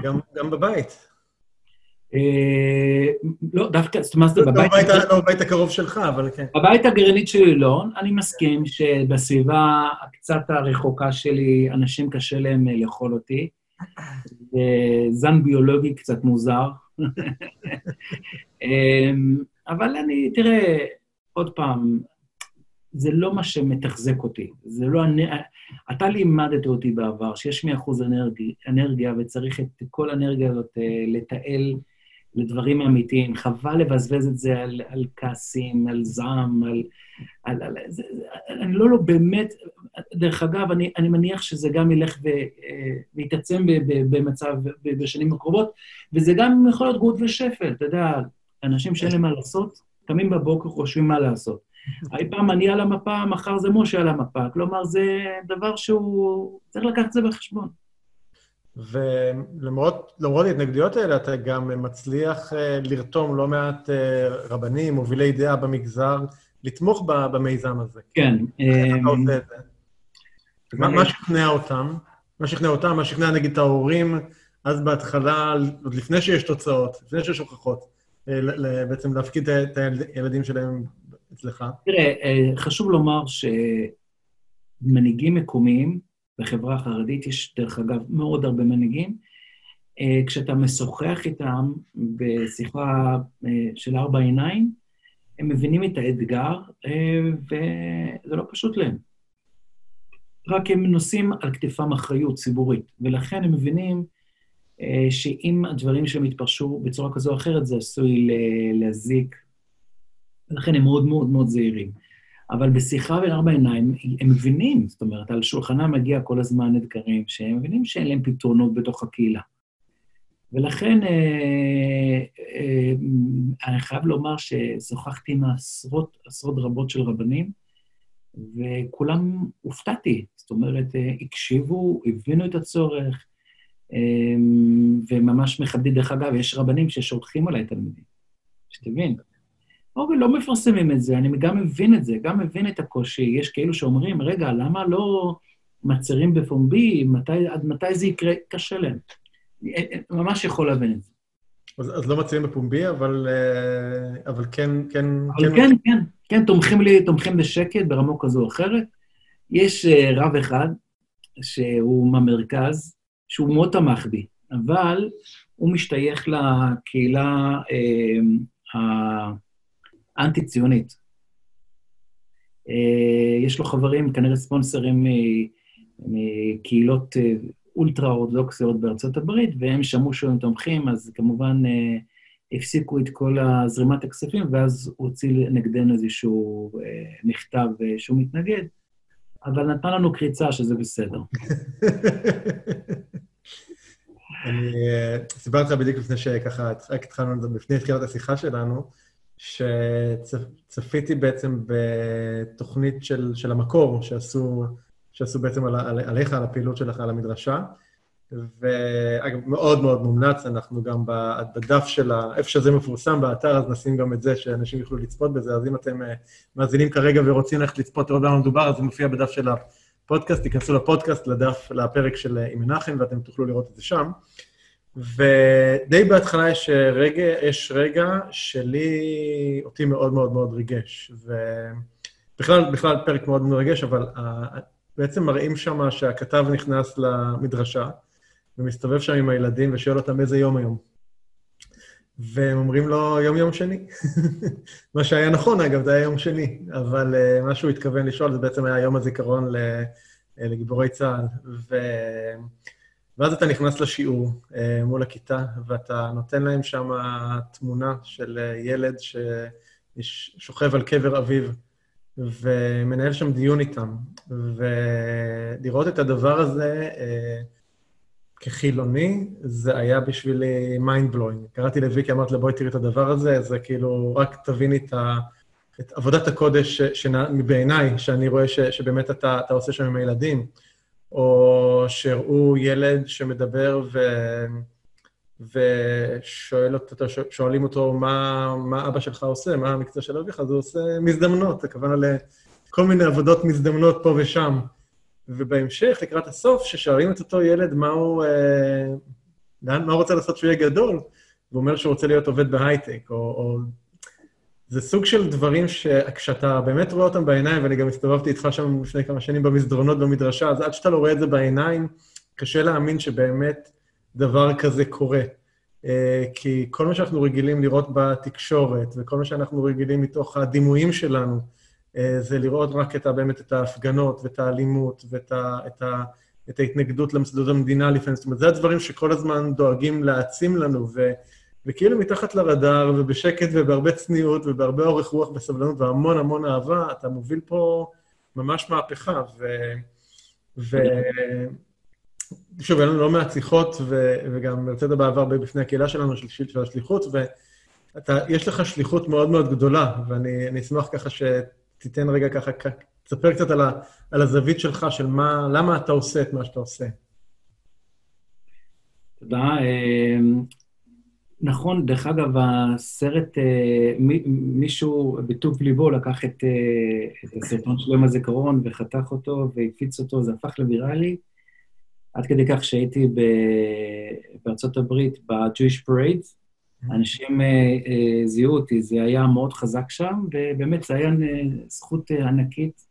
[SPEAKER 1] גם, גם בבית.
[SPEAKER 3] אה, לא, דווקא, זאת אומרת, בבית...
[SPEAKER 1] לא בבית הקרוב שלך, אבל כן.
[SPEAKER 3] בבית הגרעינית שלי לא. אני מסכים שבסביבה הקצת הרחוקה שלי, אנשים קשה להם לאכול אותי. זן ביולוגי קצת מוזר. [laughs] אבל אני, תראה, עוד פעם, זה לא מה שמתחזק אותי. זה לא... אתה לימדת אותי בעבר שיש 100% אנרגיה, אנרגיה וצריך את כל האנרגיה הזאת אה, לתעל לדברים אמיתיים. חבל לבזבז את זה על, על כעסים, על זעם, על... על, על זה, אני לא, לא באמת... דרך אגב, אני, אני מניח שזה גם ילך אה, ויתעצם במצב, בשנים הקרובות, וזה גם יכול להיות גאות ושפל. אתה יודע, אנשים שאין להם מה לעשות, קמים בבוקר, חושבים מה לעשות. אי פעם אני על המפה, מחר זה משה על המפה. כלומר, זה דבר שהוא... צריך לקחת את זה בחשבון.
[SPEAKER 1] ולמרות ההתנגדויות האלה, אתה גם מצליח אה, לרתום לא מעט אה, רבנים, מובילי דעה במגזר, לתמוך במיזם הזה.
[SPEAKER 3] כן.
[SPEAKER 1] איך אתה עושה את זה? מה שכנע אותם? מה שכנע אותם? מה שכנע נגיד את ההורים, אז בהתחלה, עוד לפני שיש תוצאות, לפני שיש הוכחות, אה, בעצם להפקיד את הילדים שלהם אצלך?
[SPEAKER 3] תראה, אה, חשוב לומר שמנהיגים מקומיים בחברה החרדית, יש דרך אגב מאוד הרבה מנהיגים, אה, כשאתה משוחח איתם בשיחה אה, של ארבע עיניים, הם מבינים את האתגר, וזה לא פשוט להם. רק הם נושאים על כתפם אחריות ציבורית, ולכן הם מבינים שאם הדברים שלהם יתפרשו בצורה כזו או אחרת, זה עשוי להזיק ולכן הם מאוד מאוד מאוד זהירים. אבל בשיחה בין ארבע עיניים, הם מבינים, זאת אומרת, על שולחנם מגיע כל הזמן אתגרים, שהם מבינים שאין להם פתרונות בתוך הקהילה. ולכן אה, אה, אני חייב לומר ששוחחתי עם עשרות, עשרות רבות של רבנים, וכולם הופתעתי. זאת אומרת, אה, הקשיבו, הבינו את הצורך, אה, וממש מכבדים. דרך אגב, יש רבנים ששולחים עליי תלמידים, שתבין. אוקיי, לא מפרסמים את זה, אני גם מבין את זה, גם מבין את הקושי. יש כאלו שאומרים, רגע, למה לא מצהירים בפומבי? מתי, עד מתי זה יקרה? קשה להם. ממש יכול להבין את זה.
[SPEAKER 1] אז, אז לא מצהירים בפומבי, אבל, אה, אבל כן, כן...
[SPEAKER 3] אבל כן, כן, כן, כן, תומכים לי, תומכים בשקט ברמה כזו או אחרת. יש אה, רב אחד, שהוא מהמרכז, שהוא מאוד תמך בי, אבל הוא משתייך לקהילה אה, אנטי-ציונית. אה, יש לו חברים, כנראה ספונסרים מקהילות אה, אולטרה-אורתודוקסיות בארצות הברית, והם שמעו שהם תומכים, אז כמובן אה, הפסיקו את כל זרימת הכספים, ואז הוא הוציא נגדנו איזשהו מכתב שהוא מתנגד, אבל נתן לנו קריצה שזה בסדר. [laughs]
[SPEAKER 1] אני סיפרתי לך בדיוק לפני שככה, רק התחלנו, לפני תחילת השיחה שלנו, שצפיתי בעצם בתוכנית של, של המקור שעשו, שעשו בעצם על, על, עליך, על הפעילות שלך, על המדרשה. ואגב, מאוד מאוד מומלץ, אנחנו גם בדף של ה... איפה שזה מפורסם באתר, אז נשים גם את זה, שאנשים יוכלו לצפות בזה. אז אם אתם אה, מאזינים כרגע ורוצים ללכת לצפות לראות במה מדובר, אז זה מופיע בדף של הפודקאסט, תיכנסו לפודקאסט, לדף, לפרק של אה, עם מנחם, ואתם תוכלו לראות את זה שם. ודי בהתחלה יש רגע, יש רגע שלי, אותי מאוד מאוד מאוד ריגש. ובכלל, בכלל פרק מאוד מרגש, אבל בעצם מראים שם שהכתב נכנס למדרשה, ומסתובב שם עם הילדים ושואל אותם איזה יום היום. והם אומרים לו, יום יום שני. [laughs] מה שהיה נכון, אגב, זה היה יום שני, אבל uh, מה שהוא התכוון לשאול זה בעצם היה יום הזיכרון לגיבורי צה"ל. ו... ואז אתה נכנס לשיעור אה, מול הכיתה, ואתה נותן להם שם תמונה של אה, ילד ששוכב על קבר אביו, ומנהל שם דיון איתם. ולראות את הדבר הזה אה, כחילוני, זה היה בשבילי mind blowing. קראתי לוויקי, אמרתי לה, בואי תראי את הדבר הזה, זה כאילו, רק תביני את, ה, את עבודת הקודש בעיניי, שאני רואה ש, שבאמת אתה, אתה עושה שם עם הילדים. או שהראו ילד שמדבר ו... ושואל אותו, שואלים אותו מה, מה אבא שלך עושה, מה המקצוע של אביך, אז הוא עושה מזדמנות, הכוונה לכל מיני עבודות מזדמנות פה ושם. ובהמשך, לקראת הסוף, ששואלים את אותו ילד מה הוא, אה, מה הוא רוצה לעשות כשהוא יהיה גדול, הוא אומר שהוא רוצה להיות עובד בהייטק, או, או זה סוג של דברים שכשאתה באמת רואה אותם בעיניים, ואני גם הסתובבתי איתך שם לפני כמה שנים במסדרונות במדרשה, אז עד שאתה לא רואה את זה בעיניים, קשה להאמין שבאמת דבר כזה קורה. אה, כי כל מה שאנחנו רגילים לראות בתקשורת, וכל מה שאנחנו רגילים מתוך הדימויים שלנו, אה, זה לראות רק את, באמת את ההפגנות ואת האלימות ואת ה, את ה, את ההתנגדות למסדות המדינה לפעמים. זאת אומרת, זה הדברים שכל הזמן דואגים להעצים לנו, ו... וכאילו מתחת לרדאר, ובשקט ובהרבה צניעות ובהרבה אורך רוח וסבלנות והמון המון אהבה, אתה מוביל פה ממש מהפכה. ו... ו... שוב, היו לנו לא מעט שיחות, ו... וגם הרצית בעבר בפני הקהילה שלנו של, של השליחות, ויש לך שליחות מאוד מאוד גדולה, ואני אשמח ככה שתיתן רגע ככה, תספר קצת על, ה... על הזווית שלך, של מה, למה אתה עושה את מה שאתה עושה.
[SPEAKER 3] תודה. אה, נכון, דרך אגב, הסרט, אה, מישהו בטוב ליבו לקח את, אה, את הסרטון של יום הזיכרון וחתך אותו והפיץ אותו, זה הפך לוויראלי, עד כדי כך שהייתי בארצות הברית, ב-Jewish Parade, mm-hmm. אנשים אה, זיהו אותי, זה היה מאוד חזק שם, ובאמת זו הייתה זכות ענקית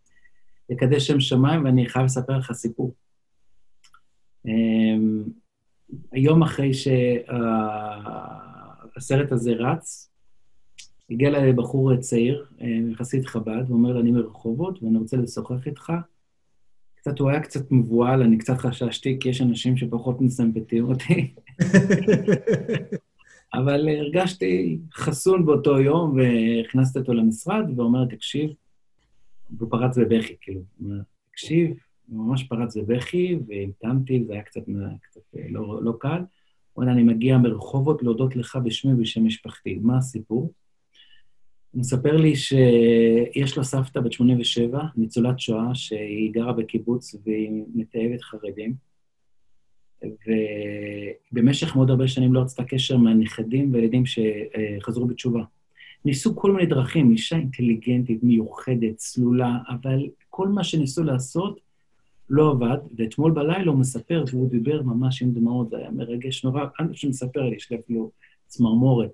[SPEAKER 3] לקדש שם שמיים, ואני חייב לספר לך סיפור. היום אחרי שהסרט הזה רץ, הגיע אליי בחור צעיר, יחסית חב"ד, ואומר לי, אני מרחובות ואני רוצה לשוחח איתך. קצת, הוא היה קצת מבוהל, אני קצת חששתי, כי יש אנשים שפחות מסמפטים אותי. [laughs] אבל הרגשתי חסון באותו יום, והכנסתי אותו למשרד, ואומר, תקשיב, והוא פרץ בבכי, כאילו, הוא אומר, תקשיב, ממש פרץ בבכי, והמתנתי, זה היה קצת, קצת לא, לא קל. הוא אומר, אני מגיע מרחובות להודות לך בשמי ובשם משפחתי. מה הסיפור? הוא מספר לי שיש לו סבתא בת 87, ניצולת שואה, שהיא גרה בקיבוץ והיא מתאהבת חרדים, ובמשך מאוד הרבה שנים לא רצתה קשר מהנכדים וילדים שחזרו בתשובה. ניסו כל מיני דרכים, אישה אינטליגנטית, מיוחדת, צלולה, אבל כל מה שניסו לעשות לא עבד, ואתמול בלילה הוא מספר, והוא דיבר ממש עם דמעות, זה היה מרגש נורא, אנא שמספר לי, יש לי אפילו צמרמורת.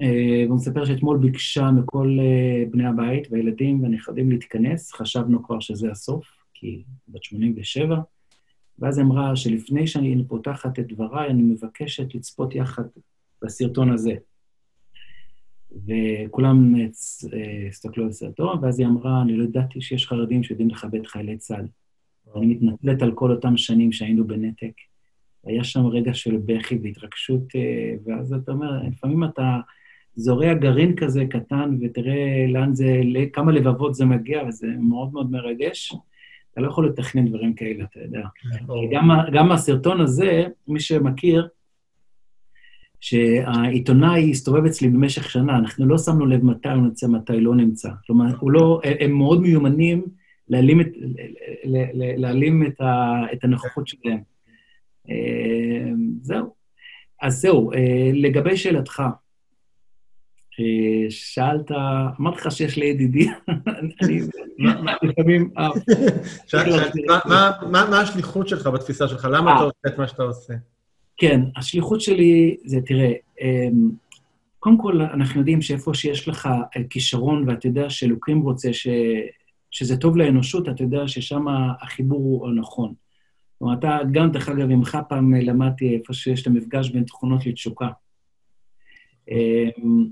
[SPEAKER 3] אה, והוא מספר שאתמול ביקשה מכל אה, בני הבית והילדים והנכדים להתכנס, חשבנו כבר שזה הסוף, כי בת 87, ואז אמרה שלפני שאני פותחת את דבריי, אני מבקשת לצפות יחד בסרטון הזה. וכולם אה, הסתכלו על הסרטון, ואז היא אמרה, אני לא ידעתי שיש חרדים שיודעים לכבד חיילי צה"ל. אני מתנצלת על כל אותם שנים שהיינו בנתק. היה שם רגע של בכי והתרגשות, אה, ואז אתה אומר, לפעמים אתה זורע גרעין כזה קטן, ותראה לאן זה, לכמה לבבות זה מגיע, וזה מאוד מאוד מרגש. אתה לא יכול לתכנן דברים כאלה, אתה יודע. גם, גם הסרטון הזה, מי שמכיר, שהעיתונאי הסתובב אצלי במשך שנה, אנחנו לא שמנו לב מתי הוא נמצא, מתי לא נמצא. כלומר, לא, הם מאוד מיומנים להעלים את, להעלים את, ה, את הנוכחות שלהם. אה, זהו. אז זהו, אה, לגבי שאלתך, אה, שאלת, אמרתי לך שיש לי ידידי, אני לפעמים...
[SPEAKER 1] מה השליחות שלך בתפיסה שלך? למה אתה עושה את מה שאתה עושה?
[SPEAKER 3] כן, השליחות שלי זה, תראה, קודם כל, אנחנו יודעים שאיפה שיש לך כישרון, ואתה יודע שאלוקים רוצה שזה טוב לאנושות, אתה יודע ששם החיבור הוא הנכון. כלומר, אתה, גם, דרך אגב, ממך פעם למדתי איפה שיש את המפגש בין תכונות לתשוקה. אמ,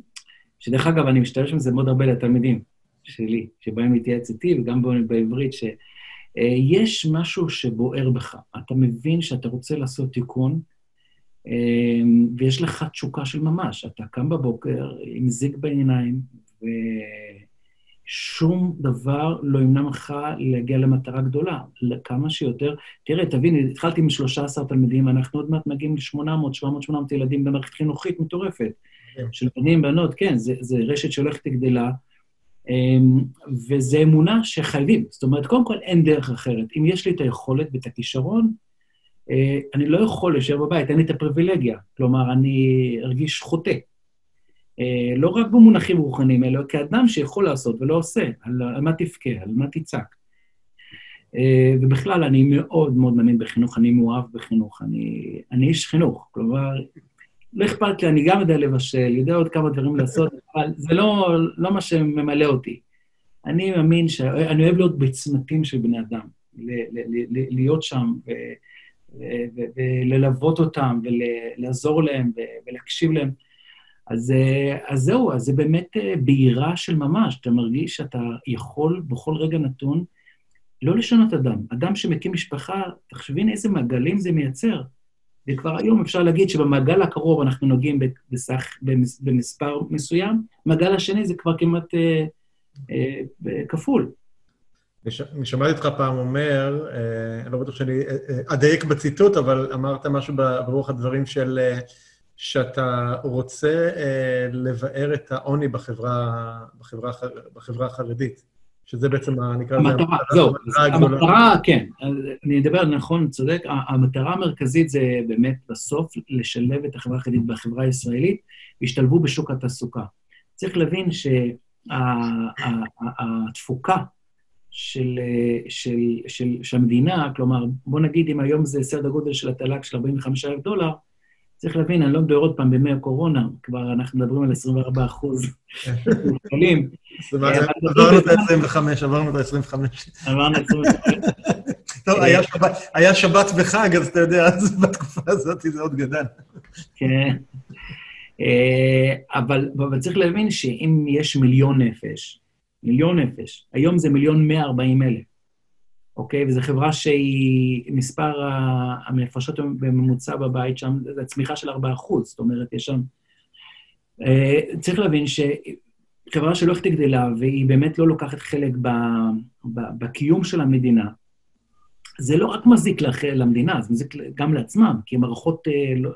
[SPEAKER 3] שדרך אגב, אני משתמש בזה מאוד הרבה לתלמידים שלי, שבאים להתייעץ איתי, וגם בעברית, ש... אה, משהו שבוער בך. אתה מבין שאתה רוצה לעשות תיקון, אה, ויש לך תשוקה של ממש. אתה קם בבוקר עם זיק בעיניים, ושום דבר לא ימנע ממך להגיע למטרה גדולה. כמה שיותר... תראה, תבין, התחלתי עם 13 תלמידים, אנחנו עוד מעט מגיעים ל-800, 700, 800 ילדים במערכת חינוכית מטורפת. כן. של בנים, בנות, כן, זה רשת שהולכת וגדלה. אמ, וזו אמונה שחייבים. זאת אומרת, קודם כל אין דרך אחרת. אם יש לי את היכולת ואת הכישרון, אה, אני לא יכול להישאר בבית, אין לי את הפריבילגיה. כלומר, אני ארגיש חוטא. אה, לא רק במונחים רוחניים, אלא כאדם שיכול לעשות ולא עושה, על, מה תבכה, על מה תצעק. אה, ובכלל, אני מאוד מאוד מאמין בחינוך, אני מאוהב בחינוך, אני, אני איש חינוך. כלומר, לא אכפת לי, אני גם יודע לבשל, יודע עוד כמה דברים לעשות, [laughs] אבל זה לא, לא מה שממלא אותי. אני מאמין ש... אני אוהב להיות בצמתים של בני אדם, ל- ל- ל- להיות שם וללוות אותם ולעזור להם ולהקשיב להם. אז, אז זהו, אז זה באמת אה, בהירה של ממש. אתה מרגיש שאתה יכול בכל רגע נתון לא לשנות אדם. אדם שמקים משפחה, תחשבין איזה מעגלים זה מייצר. וכבר היום אפשר להגיד שבמעגל הקרוב אנחנו נוגעים בסך, במספר מסוים, במעגל השני זה כבר כמעט אה, אה, כפול.
[SPEAKER 1] אני שמעתי אותך פעם אומר, אה, אני לא בטוח שאני אה, אה, אדייק בציטוט, אבל אמרת משהו ברוח הדברים של שאתה רוצה לבאר את העוני בחברה, בחברה, בחברה החרדית. שזה בעצם, נקרא
[SPEAKER 3] לזה, המטרה, זהו, המטרה, כן, אני אדבר נכון, צודק, המטרה המרכזית זה באמת בסוף לשלב את החברה החרדית בחברה הישראלית, והשתלבו בשוק התעסוקה. צריך להבין שהתפוקה של, של, של, של המדינה, כלומר, בוא נגיד אם היום זה סדר גודל של התל"ג של 45,000 דולר, צריך להבין, אני לא מדבר עוד פעם בימי הקורונה, כבר אנחנו מדברים על 24 אחוז מובטלים.
[SPEAKER 1] עברנו את ה-25, עברנו את ה-25.
[SPEAKER 3] עברנו את ה-25.
[SPEAKER 1] טוב, היה שבת וחג, אז אתה יודע, אז בתקופה הזאת זה עוד גדל.
[SPEAKER 3] כן. אה, אבל צריך להבין שאם יש מיליון נפש, מיליון נפש, היום זה מיליון 140 אלף. אוקיי? וזו חברה שהיא, מספר המפרשות בממוצע בבית שם, זו צמיחה של 4 אחוז, זאת אומרת, יש שם... אה, צריך להבין שחברה שלא הולכת גדלה, והיא באמת לא לוקחת חלק ב, ב, בקיום של המדינה, זה לא רק מזיק לח, למדינה, זה מזיק גם לעצמם, כי המערכות אה, לא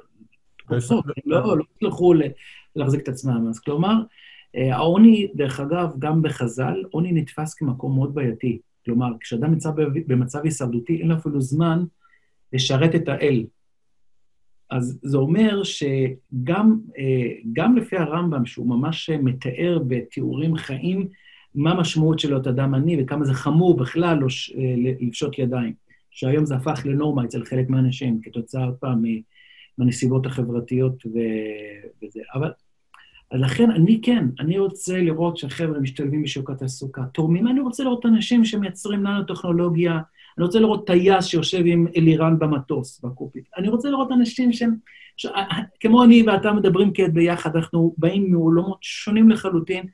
[SPEAKER 3] קורסות, הם לא, לא הצליחו להחזיק את עצמם. אז כלומר, אה, העוני, דרך אגב, גם בחז"ל, עוני נתפס כמקום מאוד בעייתי. כלומר, כשאדם נמצא במצב הישרדותי, אין לו אפילו זמן לשרת את האל. אז זה אומר שגם גם לפי הרמב"ם, שהוא ממש מתאר בתיאורים חיים, מה המשמעות של להיות אדם עני וכמה זה חמור בכלל לפשוט ידיים, שהיום זה הפך לנורמה אצל חלק מהאנשים, כתוצאה, עוד פעם, מהנסיבות החברתיות וזה. אבל לכן אני כן, אני רוצה לראות שהחבר'ה משתלבים בשוק התעסוקה, תורמים, אני רוצה לראות אנשים שמייצרים ננו-טכנולוגיה, אני רוצה לראות טייס שיושב עם אלירן במטוס, בקופית. אני רוצה לראות אנשים שהם, ש... כמו אני ואתה מדברים כעת ביחד, אנחנו באים מעולמות שונים לחלוטין,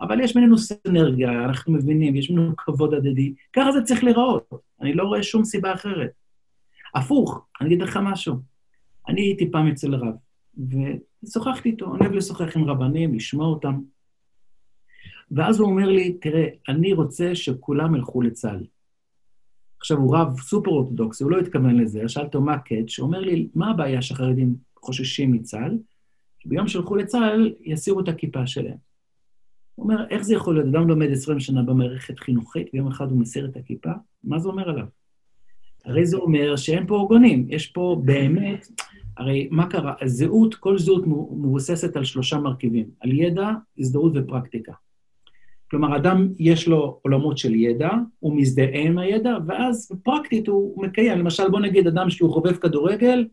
[SPEAKER 3] אבל יש בינינו סנרגיה, אנחנו מבינים, יש בינינו כבוד הדדי. ככה זה צריך להיראות, אני לא רואה שום סיבה אחרת. הפוך, אני אגיד לך משהו. אני הייתי פעם אצל רב, ושוחחתי איתו, אני אוהב לשוחח עם רבנים, לשמוע אותם. ואז הוא אומר לי, תראה, אני רוצה שכולם ילכו לצה"ל. עכשיו, הוא רב סופר אורתודוקסי, הוא לא התכוון לזה, שאלתי מה הקאץ', הוא אומר לי, מה הבעיה שהחרדים חוששים מצה"ל? שביום שהלכו לצה"ל, יסירו את הכיפה שלהם. הוא אומר, איך זה יכול להיות? אדם לומד 20 שנה במערכת חינוכית, ויום אחד הוא מסיר את הכיפה? מה זה אומר עליו? הרי זה אומר שאין פה אורגונים, יש פה באמת... הרי מה קרה? זהות, כל זהות מבוססת על שלושה מרכיבים, על ידע, הזדהות ופרקטיקה. כלומר, אדם יש לו עולמות של ידע, הוא מזדהה עם הידע, ואז פרקטית הוא מקיים. למשל, בוא נגיד אדם שהוא חובב כדורגל,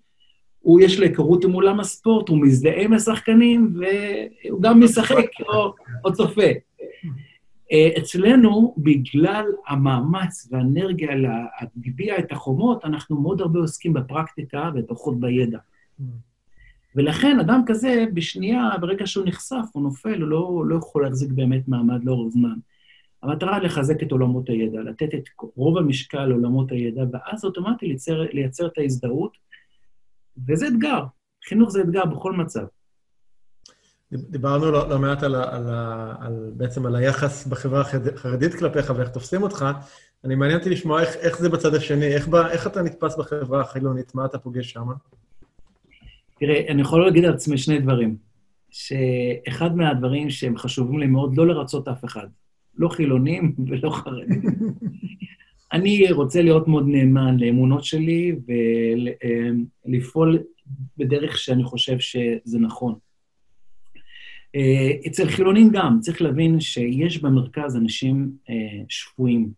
[SPEAKER 3] הוא יש לו היכרות עם עולם הספורט, הוא מזדהה עם השחקנים, והוא גם משחק או, או צופה. אה, אצלנו, בגלל המאמץ והאנרגיה להגביה את החומות, אנחנו מאוד הרבה עוסקים בפרקטיקה ופחות בידע. ולכן אדם כזה, בשנייה, ברגע שהוא נחשף, הוא נופל, הוא לא, לא יכול להחזיק באמת מעמד לאורך זמן. המטרה לחזק את עולמות הידע, לתת את רוב המשקל לעולמות הידע, ואז אוטומטי לייצר, לייצר את ההזדהות, וזה אתגר. חינוך זה אתגר בכל מצב.
[SPEAKER 1] דיברנו לא, לא מעט על, על, על, בעצם על היחס בחברה החרדית כלפיך ואיך תופסים אותך. אני מעניין אותי לשמוע איך, איך זה בצד השני, איך, ב, איך אתה נתפס בחברה החילונית, מה אתה פוגש שם?
[SPEAKER 3] תראה, אני יכול להגיד על עצמי שני דברים. שאחד מהדברים שהם חשובים לי מאוד, לא לרצות אף אחד. לא חילונים ולא חרדים. [laughs] אני רוצה להיות מאוד נאמן לאמונות שלי ולפעול בדרך שאני חושב שזה נכון. אה, אצל חילונים גם, צריך להבין שיש במרכז אנשים אה, שפויים.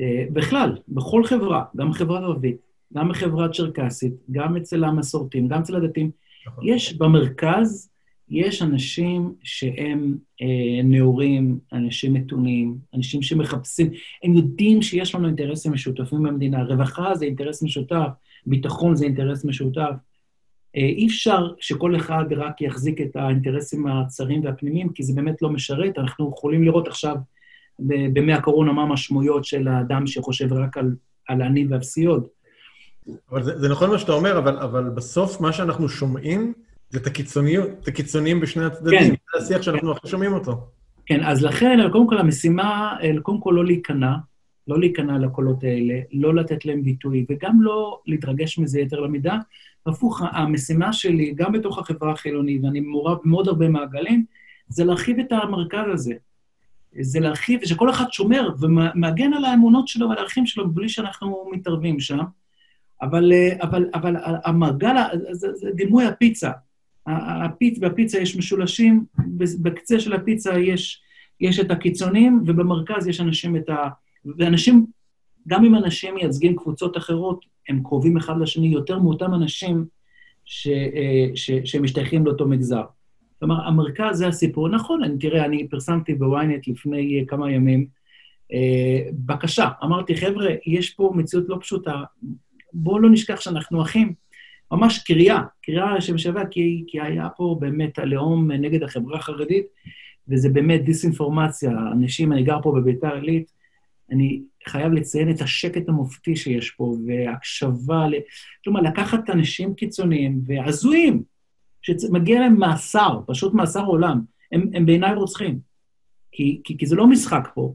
[SPEAKER 3] אה, בכלל, בכל חברה, גם בחברה ערבית, גם בחברה צ'רקסית, גם אצל המסורתים, גם אצל הדתיים, נכון. יש במרכז, יש אנשים שהם אה, נאורים, אנשים מתונים, אנשים שמחפשים, הם יודעים שיש לנו אינטרסים משותפים במדינה. רווחה זה אינטרס משותף, ביטחון זה אינטרס משותף. אה, אי אפשר שכל אחד רק יחזיק את האינטרסים הצרים והפנימיים, כי זה באמת לא משרת. אנחנו יכולים לראות עכשיו בימי הקורונה מה המשמעויות של האדם שחושב רק על, על אני ואפסיות.
[SPEAKER 1] אבל זה, זה נכון מה שאתה אומר, אבל, אבל בסוף מה שאנחנו שומעים זה את הקיצוניות, את הקיצונים בשני הצדדים. כן. זה השיח שאנחנו כן. שומעים אותו.
[SPEAKER 3] כן, אז לכן, קודם כל המשימה, קודם כל לא להיכנע, לא להיכנע לקולות האלה, לא לתת להם ביטוי, וגם לא להתרגש מזה יתר למידה. הפוך, המשימה שלי, גם בתוך החברה החילונית, ואני מעורב במאוד הרבה מעגלים, זה להרחיב את המרכז הזה. זה להרחיב, שכל אחד שומר ומגן על האמונות שלו ועל הערכים שלו בלי שאנחנו מתערבים שם. אבל, אבל, אבל המעגל, זה, זה דימוי הפיצה. הפיצ, בפיצה יש משולשים, בקצה של הפיצה יש, יש את הקיצונים, ובמרכז יש אנשים את ה... ואנשים, גם אם אנשים מייצגים קבוצות אחרות, הם קרובים אחד לשני יותר מאותם אנשים ש, אה, ש, שמשתייכים לאותו מגזר. כלומר, המרכז זה הסיפור. נכון, אני, תראה, אני פרסמתי בוויינט לפני אה, כמה ימים אה, בקשה. אמרתי, חבר'ה, יש פה מציאות לא פשוטה, בואו לא נשכח שאנחנו אחים. ממש קריאה, קריאה שמשווה, כי, כי היה פה באמת הלאום נגד החברה החרדית, וזה באמת דיסאינפורמציה. אנשים, אני גר פה בביתר עילית, אני חייב לציין את השקט המופתי שיש פה, והקשבה, ל... כלומר, לקחת אנשים קיצוניים והזויים, שמגיע להם מאסר, פשוט מאסר עולם, הם, הם בעיניי רוצחים. כי, כי, כי זה לא משחק פה.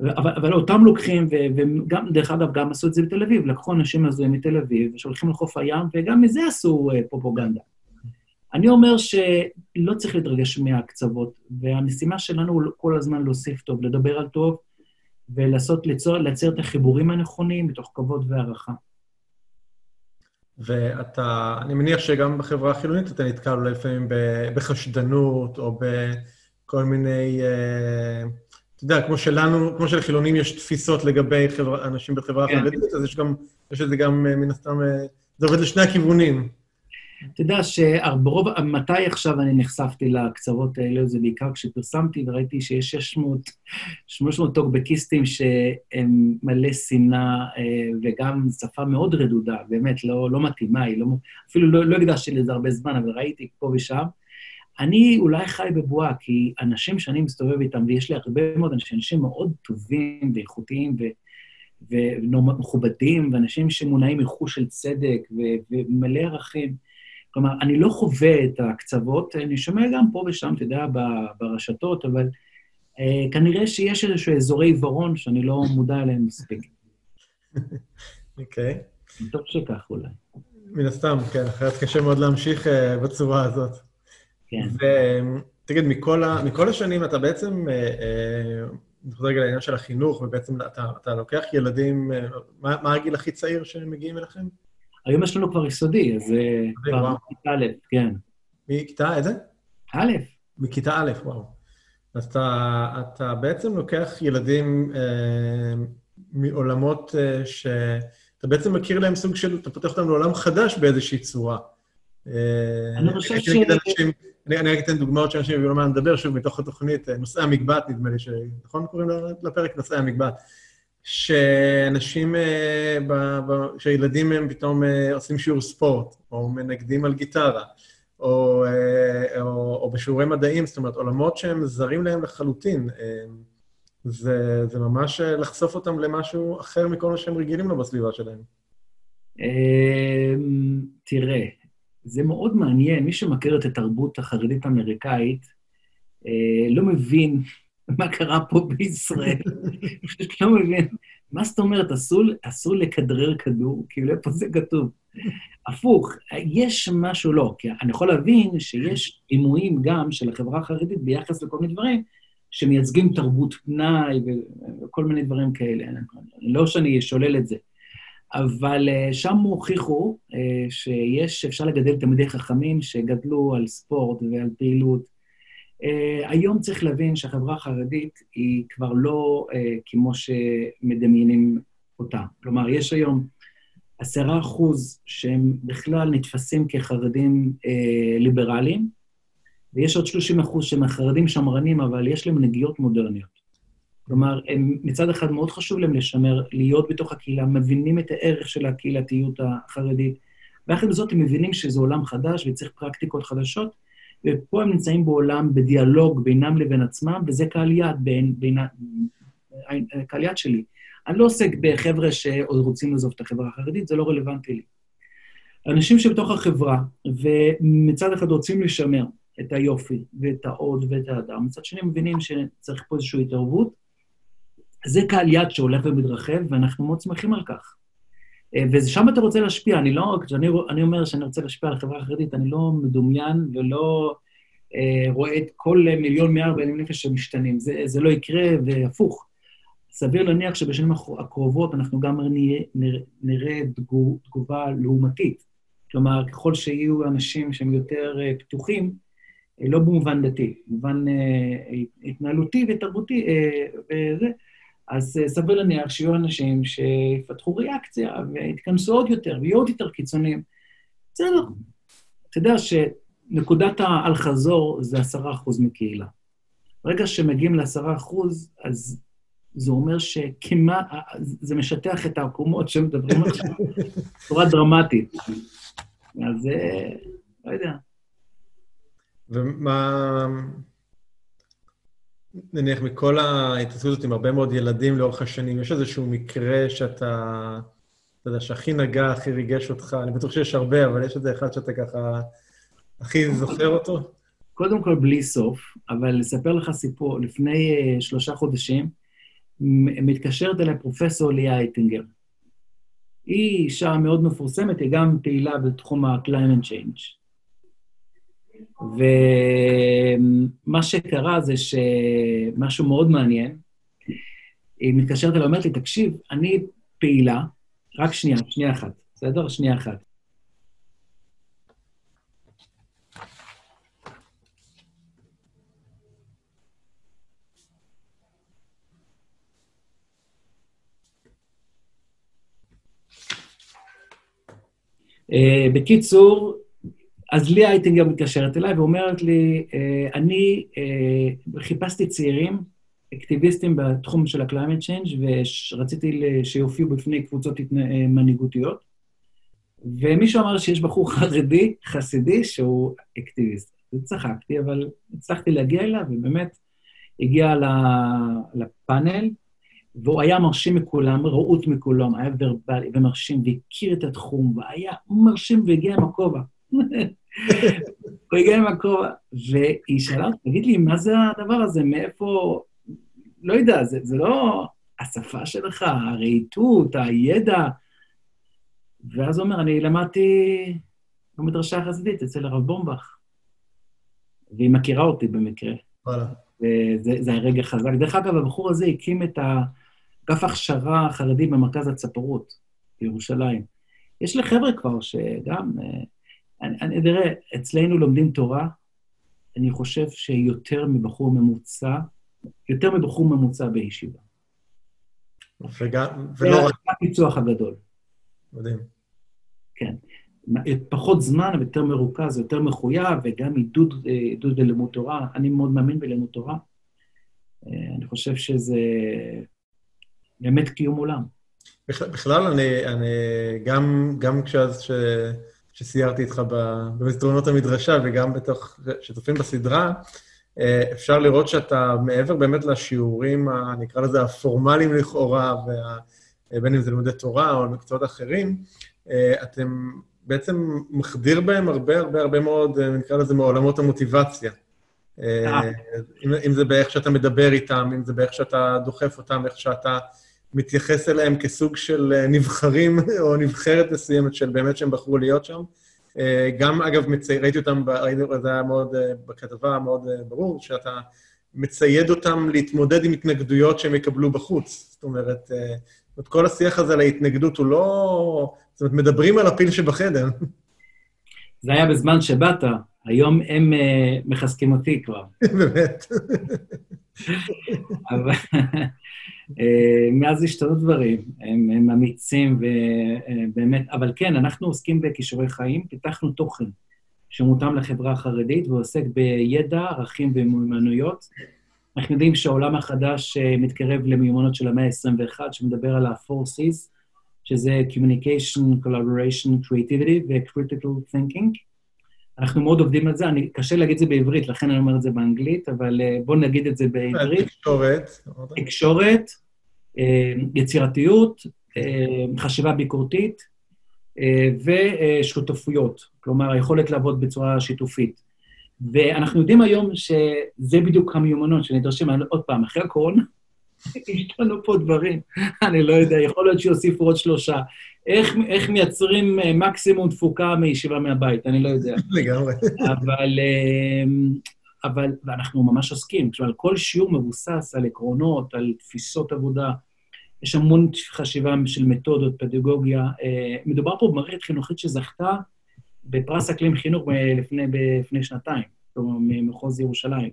[SPEAKER 3] אבל, אבל אותם לוקחים, וגם, דרך אגב, גם עשו את זה בתל אביב, לקחו אנשים הזויים מתל אביב, שהולכים לחוף הים, וגם מזה עשו uh, פרופוגנדה. אני אומר שלא צריך להתרגש מהקצוות, והמשימה שלנו היא כל הזמן להוסיף טוב, לדבר על טוב, ולעשות, ליצור, לייצר את החיבורים הנכונים מתוך כבוד והערכה.
[SPEAKER 1] ואתה, אני מניח שגם בחברה החילונית אתה נתקל לפעמים בחשדנות, או בכל מיני... Uh... אתה יודע, כמו שלנו, כמו שלחילונים יש תפיסות לגבי חבר, אנשים בחברה כן. החרדית, אז יש גם, יש לזה גם, אה, מן הסתם, אה, זה עובד לשני הכיוונים.
[SPEAKER 3] אתה יודע שברוב, מתי עכשיו אני נחשפתי לקצוות האלה? זה בעיקר כשפרסמתי וראיתי שיש 600, 800 טוקבקיסטים שהם מלא שנאה אה, וגם שפה מאוד רדודה, באמת לא, לא מתאימה, היא לא, אפילו לא, לא הקדשתי לזה הרבה זמן, אבל ראיתי פה ושם. אני אולי חי בבועה, כי אנשים שאני מסתובב איתם, ויש לי הרבה מאוד אנשים, אנשים מאוד טובים ואיכותיים. ומכובדים, ואנשים שמונעים מחוש של צדק ומלא ערכים. כלומר, אני לא חווה את הקצוות, אני שומע גם פה ושם, אתה יודע, ברשתות, אבל אה, כנראה שיש איזשהו אזורי עיוורון שאני לא מודע אליהם מספיק. [laughs]
[SPEAKER 1] אוקיי.
[SPEAKER 3] Okay. טוב שכך אולי.
[SPEAKER 1] מן הסתם, כן, אחרת קשה מאוד להמשיך uh, בצורה הזאת. כן. ותגיד, מכל, ה, מכל השנים אתה בעצם, נחזור אה, רגע לעניין של החינוך, ובעצם אתה, אתה לוקח ילדים, אה, מה, מה הגיל הכי צעיר שהם מגיעים אליכם?
[SPEAKER 3] היום יש לנו כבר יסודי, אז אה, כבר מכיתה א', כן.
[SPEAKER 1] מכיתה איזה?
[SPEAKER 3] א'.
[SPEAKER 1] מכיתה א', וואו. אז אתה, אתה בעצם לוקח ילדים אה, מעולמות אה, שאתה בעצם מכיר להם סוג של, אתה פותח אותם לעולם חדש באיזושהי צורה.
[SPEAKER 3] אני חושב ש...
[SPEAKER 1] אני, אני רק אתן דוגמאות שאנשים יבינו מה אני מדבר, שוב, מתוך התוכנית, אה, נושאי המקבט, נדמה לי. נכון קוראים לפרק? נושאי המקבט. שאנשים, אה, שילדים הם פתאום אה, עושים שיעור ספורט, או מנגדים על גיטרה, או, או, או בשיעורי מדעים, זאת אומרת, עולמות שהם זרים להם לחלוטין. זה, זה ממש לחשוף אותם למשהו אחר מכל מה שהם רגילים לו בסביבה שלהם.
[SPEAKER 3] תראה, זה מאוד מעניין, מי שמכיר את התרבות החרדית-אמריקאית, אה, לא מבין [laughs] מה קרה פה בישראל. [laughs] פשוט לא מבין. מה זאת אומרת, אסור, אסור לכדרר כדור? כאילו, איפה זה כתוב? הפוך, יש משהו לא, כי אני יכול להבין שיש דימויים גם של החברה החרדית ביחס לכל מיני דברים שמייצגים תרבות פנאי וכל מיני דברים כאלה. לא שאני שולל את זה. אבל uh, שם הוכיחו uh, שיש, אפשר לגדל תלמידי חכמים שגדלו על ספורט ועל פעילות. Uh, היום צריך להבין שהחברה החרדית היא כבר לא כמו שמדמיינים אותה. כלומר, יש היום עשרה אחוז שהם בכלל נתפסים כחרדים ליברליים, ויש עוד 30 אחוז שהם חרדים שמרנים, אבל יש להם נגיעות מודרניות. כלומר, הם, מצד אחד מאוד חשוב להם לשמר, להיות בתוך הקהילה, מבינים את הערך של הקהילתיות החרדית, עם זאת הם מבינים שזה עולם חדש וצריך פרקטיקות חדשות, ופה הם נמצאים בעולם בדיאלוג בינם לבין עצמם, וזה קהל יד בין, בין, קהל יד שלי. אני לא עוסק בחבר'ה שעוד רוצים לעזוב את החברה החרדית, זה לא רלוונטי לי. אנשים שבתוך החברה, ומצד אחד רוצים לשמר את היופי ואת העוד ואת האדם, מצד שני מבינים שצריך פה איזושהי התערבות, זה קהל יד שהולך ומתרחב, ואנחנו מאוד שמחים על כך. אה, ושם אתה רוצה להשפיע. אני לא, כשאני אומר שאני רוצה להשפיע על החברה החרדית, אני לא מדומיין ולא אה, רואה את כל מיליון מאה ארבעים נפש שמשתנים. זה, זה לא יקרה, והפוך. סביר להניח שבשנים הקרובות אנחנו גם נראה, נראה תגובה לעומתית. כלומר, ככל שיהיו אנשים שהם יותר אה, פתוחים, אה, לא במובן דתי, במובן אה, התנהלותי ותרבותי, אה, וזה, אז אה, סביר להניח שיהיו אנשים שיפתחו ריאקציה ויתכנסו עוד יותר ויהיו עוד יותר קיצוניים. בסדר. אתה יודע שנקודת האל-חזור זה עשרה אחוז מקהילה. ברגע שמגיעים לעשרה אחוז, אז זה אומר שכמעט, זה משטח את העקומות שמדברים עכשיו [laughs] בצורה דרמטית. אז אה, לא יודע.
[SPEAKER 1] ומה... נניח מכל ההתעסקות הזאת עם הרבה מאוד ילדים לאורך השנים, יש איזשהו מקרה שאתה, אתה יודע, שהכי נגע, הכי ריגש אותך? אני בטוח שיש הרבה, אבל יש איזה אחד שאתה ככה הכי זוכר אותו?
[SPEAKER 3] קודם כל, בלי סוף, אבל לספר לך סיפור, לפני uh, שלושה חודשים, מתקשרת אליי פרופסור ליה אייטינגר. היא אישה מאוד מפורסמת, היא גם פעילה בתחום ה-climate change. ומה שקרה זה שמשהו מאוד מעניין, היא מתקשרת אליי, אומרת לי, תקשיב, אני פעילה, רק שנייה, שנייה אחת, בסדר? שנייה אחת. Uh, בקיצור, אז ליה אייטינגר מתקשרת אליי ואומרת לי, אה, אני אה, חיפשתי צעירים, אקטיביסטים בתחום של ה-climate change, ורציתי שיופיעו בפני קבוצות אה, מנהיגותיות, ומישהו אמר שיש בחור חרדי, חסידי, שהוא אקטיביסט. צחקתי, אבל הצלחתי להגיע אליו, ובאמת הגיע לפאנל, והוא היה מרשים מכולם, רהוט מכולם, היה ורבלי ומרשים, והכיר את התחום, והיה מרשים והגיע עם הכובע. הוא הגיע עם הכובע, והיא שאלה אותי, תגיד לי, מה זה הדבר הזה? מאיפה... לא יודע, זה, זה לא השפה שלך, הרהיטות, הידע. ואז הוא אומר, אני למדתי במדרשה החסידית אצל הרב בומבך, והיא מכירה אותי במקרה. וואלה. וזה הרגע חזק. דרך אגב, הבחור הזה הקים את אגף הכשרה החרדי במרכז הצפרות בירושלים. יש לי חבר'ה כבר שגם אה, אני, אני, תראה, אצלנו לומדים תורה, אני חושב שיותר מבחור ממוצע, יותר מבחור ממוצע בישיבה.
[SPEAKER 1] וגם, ולא רק...
[SPEAKER 3] זה הפיצוח הגדול.
[SPEAKER 1] מדהים.
[SPEAKER 3] כן. פחות זמן, אבל יותר מרוכז, יותר מחויב, וגם עידוד, עידוד ללימוד תורה. אני מאוד מאמין בלימוד תורה. אני חושב שזה באמת קיום עולם.
[SPEAKER 1] בכלל, אני, אני גם, גם כשאז, ש... שסיירתי איתך במסדרונות המדרשה וגם בתוך, שצופים בסדרה, אפשר לראות שאתה, מעבר באמת לשיעורים, נקרא לזה הפורמליים לכאורה, וה, בין אם זה לימודי תורה או מקצועות אחרים, אתם בעצם מחדיר בהם הרבה הרבה הרבה מאוד, נקרא לזה, מעולמות המוטיבציה. אם, אם זה באיך שאתה מדבר איתם, אם זה באיך שאתה דוחף אותם, איך שאתה מתייחס אליהם כסוג של נבחרים [laughs] או נבחרת מסוימת של באמת שהם בחרו להיות שם. גם, אגב, מצי... ראיתי אותם, ראיתי, זה היה מאוד, בכתבה מאוד ברור, שאתה מצייד אותם להתמודד עם התנגדויות שהם יקבלו בחוץ. זאת אומרת, אומרת, כל השיח הזה על ההתנגדות הוא לא... זאת אומרת, מדברים על הפיל שבחדר. [laughs]
[SPEAKER 3] זה היה בזמן שבאת, היום הם uh, מחזקים אותי כבר. [laughs]
[SPEAKER 1] באמת.
[SPEAKER 3] אבל מאז השתנו דברים, הם, הם אמיצים ובאמת, uh, אבל כן, אנחנו עוסקים בכישורי חיים, פיתחנו תוכן שמותאם לחברה החרדית ועוסק בידע, ערכים ומיומנויות. אנחנו יודעים שהעולם החדש מתקרב למיומנות של המאה ה-21, שמדבר על ה-4Cs, שזה Communication, Collaboration, Creativity ו-Critical Thinking. אנחנו מאוד עובדים על זה, אני, קשה להגיד את זה בעברית, לכן אני אומר את זה באנגלית, אבל בואו נגיד את זה בעברית.
[SPEAKER 1] תקשורת.
[SPEAKER 3] תקשורת, יצירתיות, חשיבה ביקורתית ושותפויות, כלומר, היכולת לעבוד בצורה שיתופית. ואנחנו יודעים היום שזה בדיוק המיומנות שנדרשים, עוד פעם, אחרי הקורונה, [laughs] השתנו פה דברים, אני לא יודע, יכול להיות שיוסיפו עוד שלושה. איך, איך מייצרים מקסימום תפוקה מישיבה מהבית, אני לא יודע. [laughs]
[SPEAKER 1] לגמרי.
[SPEAKER 3] אבל, אבל, ואנחנו ממש עוסקים, כלומר, כל שיעור מבוסס על עקרונות, על תפיסות עבודה, יש המון חשיבה של מתודות, פדגוגיה. מדובר פה במערכת חינוכית שזכתה בפרס אקלים חינוך לפני, לפני שנתיים, כלומר, ממחוז ירושלים.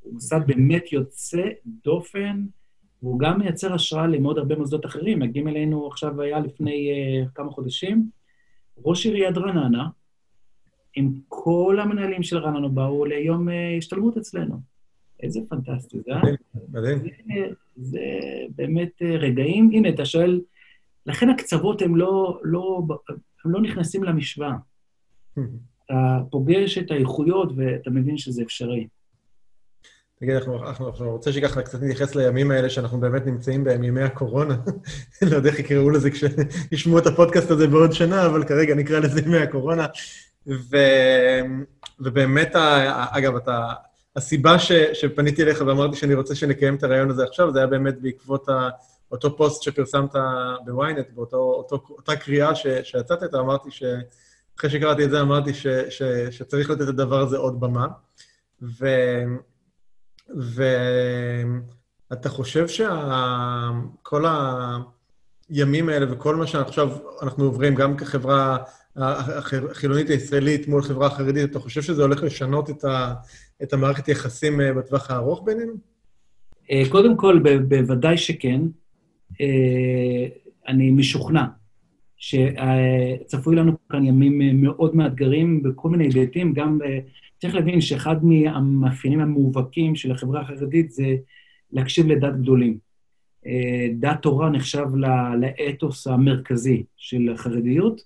[SPEAKER 3] הוא מוסד באמת יוצא דופן, והוא גם מייצר השראה למאוד הרבה מוסדות אחרים. מגיעים אלינו, עכשיו היה לפני uh, כמה חודשים, ראש עיריית רעננה, עם כל המנהלים של רעננה באו ליום uh, השתלמות אצלנו. איזה פנטסטי זה, אה?
[SPEAKER 1] מדהים.
[SPEAKER 3] זה, זה באמת uh, רגעים, הנה, אתה שואל, לכן הקצוות הם לא, לא, הם לא נכנסים למשוואה. [laughs] אתה פוגש את האיכויות ואתה מבין שזה אפשרי.
[SPEAKER 1] תגיד, אנחנו, אנחנו, אנחנו רוצה שככה קצת נתייחס לימים האלה שאנחנו באמת נמצאים בהם, ימי הקורונה. [laughs] לא יודע איך יקראו לזה כשישמעו את הפודקאסט הזה בעוד שנה, אבל כרגע נקרא לזה ימי הקורונה. ו, ובאמת, אגב, אתה, הסיבה ש, שפניתי אליך ואמרתי שאני רוצה שנקיים את הרעיון הזה עכשיו, זה היה באמת בעקבות ה, אותו פוסט שפרסמת בוויינט, באותה קריאה ש, שיצאת איתה, אמרתי ש... אחרי שקראתי את זה, אמרתי ש, ש, שצריך לתת את הדבר הזה עוד במה. ו... ואתה חושב שכל הימים האלה וכל מה שעכשיו אנחנו עוברים, גם כחברה החילונית הישראלית מול חברה החרדית, אתה חושב שזה הולך לשנות את, ה, את המערכת יחסים אה, בטווח הארוך בינינו?
[SPEAKER 3] אה, קודם כל, בוודאי שכן. אה, אני משוכנע שצפוי לנו כאן ימים מאוד מאתגרים בכל מיני היבטים, גם צריך להבין שאחד מהמאפיינים המובהקים של החברה החרדית זה להקשיב לדת גדולים. אה, דת תורה נחשב לאתוס המרכזי של החרדיות,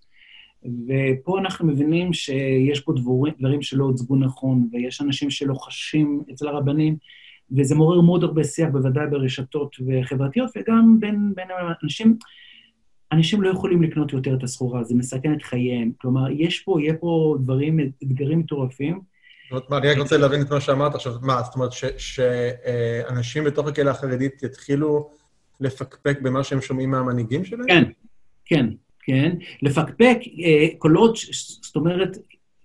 [SPEAKER 3] ופה אנחנו מבינים שיש פה דבורים, דברים שלא הוצגו נכון, ויש אנשים שלא חשים אצל הרבנים, וזה מעורר מאוד הרבה שיח, בוודאי ברשתות וחברתיות, וגם בין, בין אנשים, אנשים לא יכולים לקנות יותר את הסחורה, זה מסכן את חייהם. כלומר, יש פה, יהיה פה דברים, אתגרים מטורפים,
[SPEAKER 1] זאת אומרת, אני רק רוצה להבין את מה שאמרת עכשיו. מה, זאת אומרת, שאנשים בתוך הקהילה החרדית יתחילו לפקפק במה שהם שומעים מהמנהיגים שלהם?
[SPEAKER 3] כן, כן, כן. לפקפק אה, כל עוד, זאת אומרת,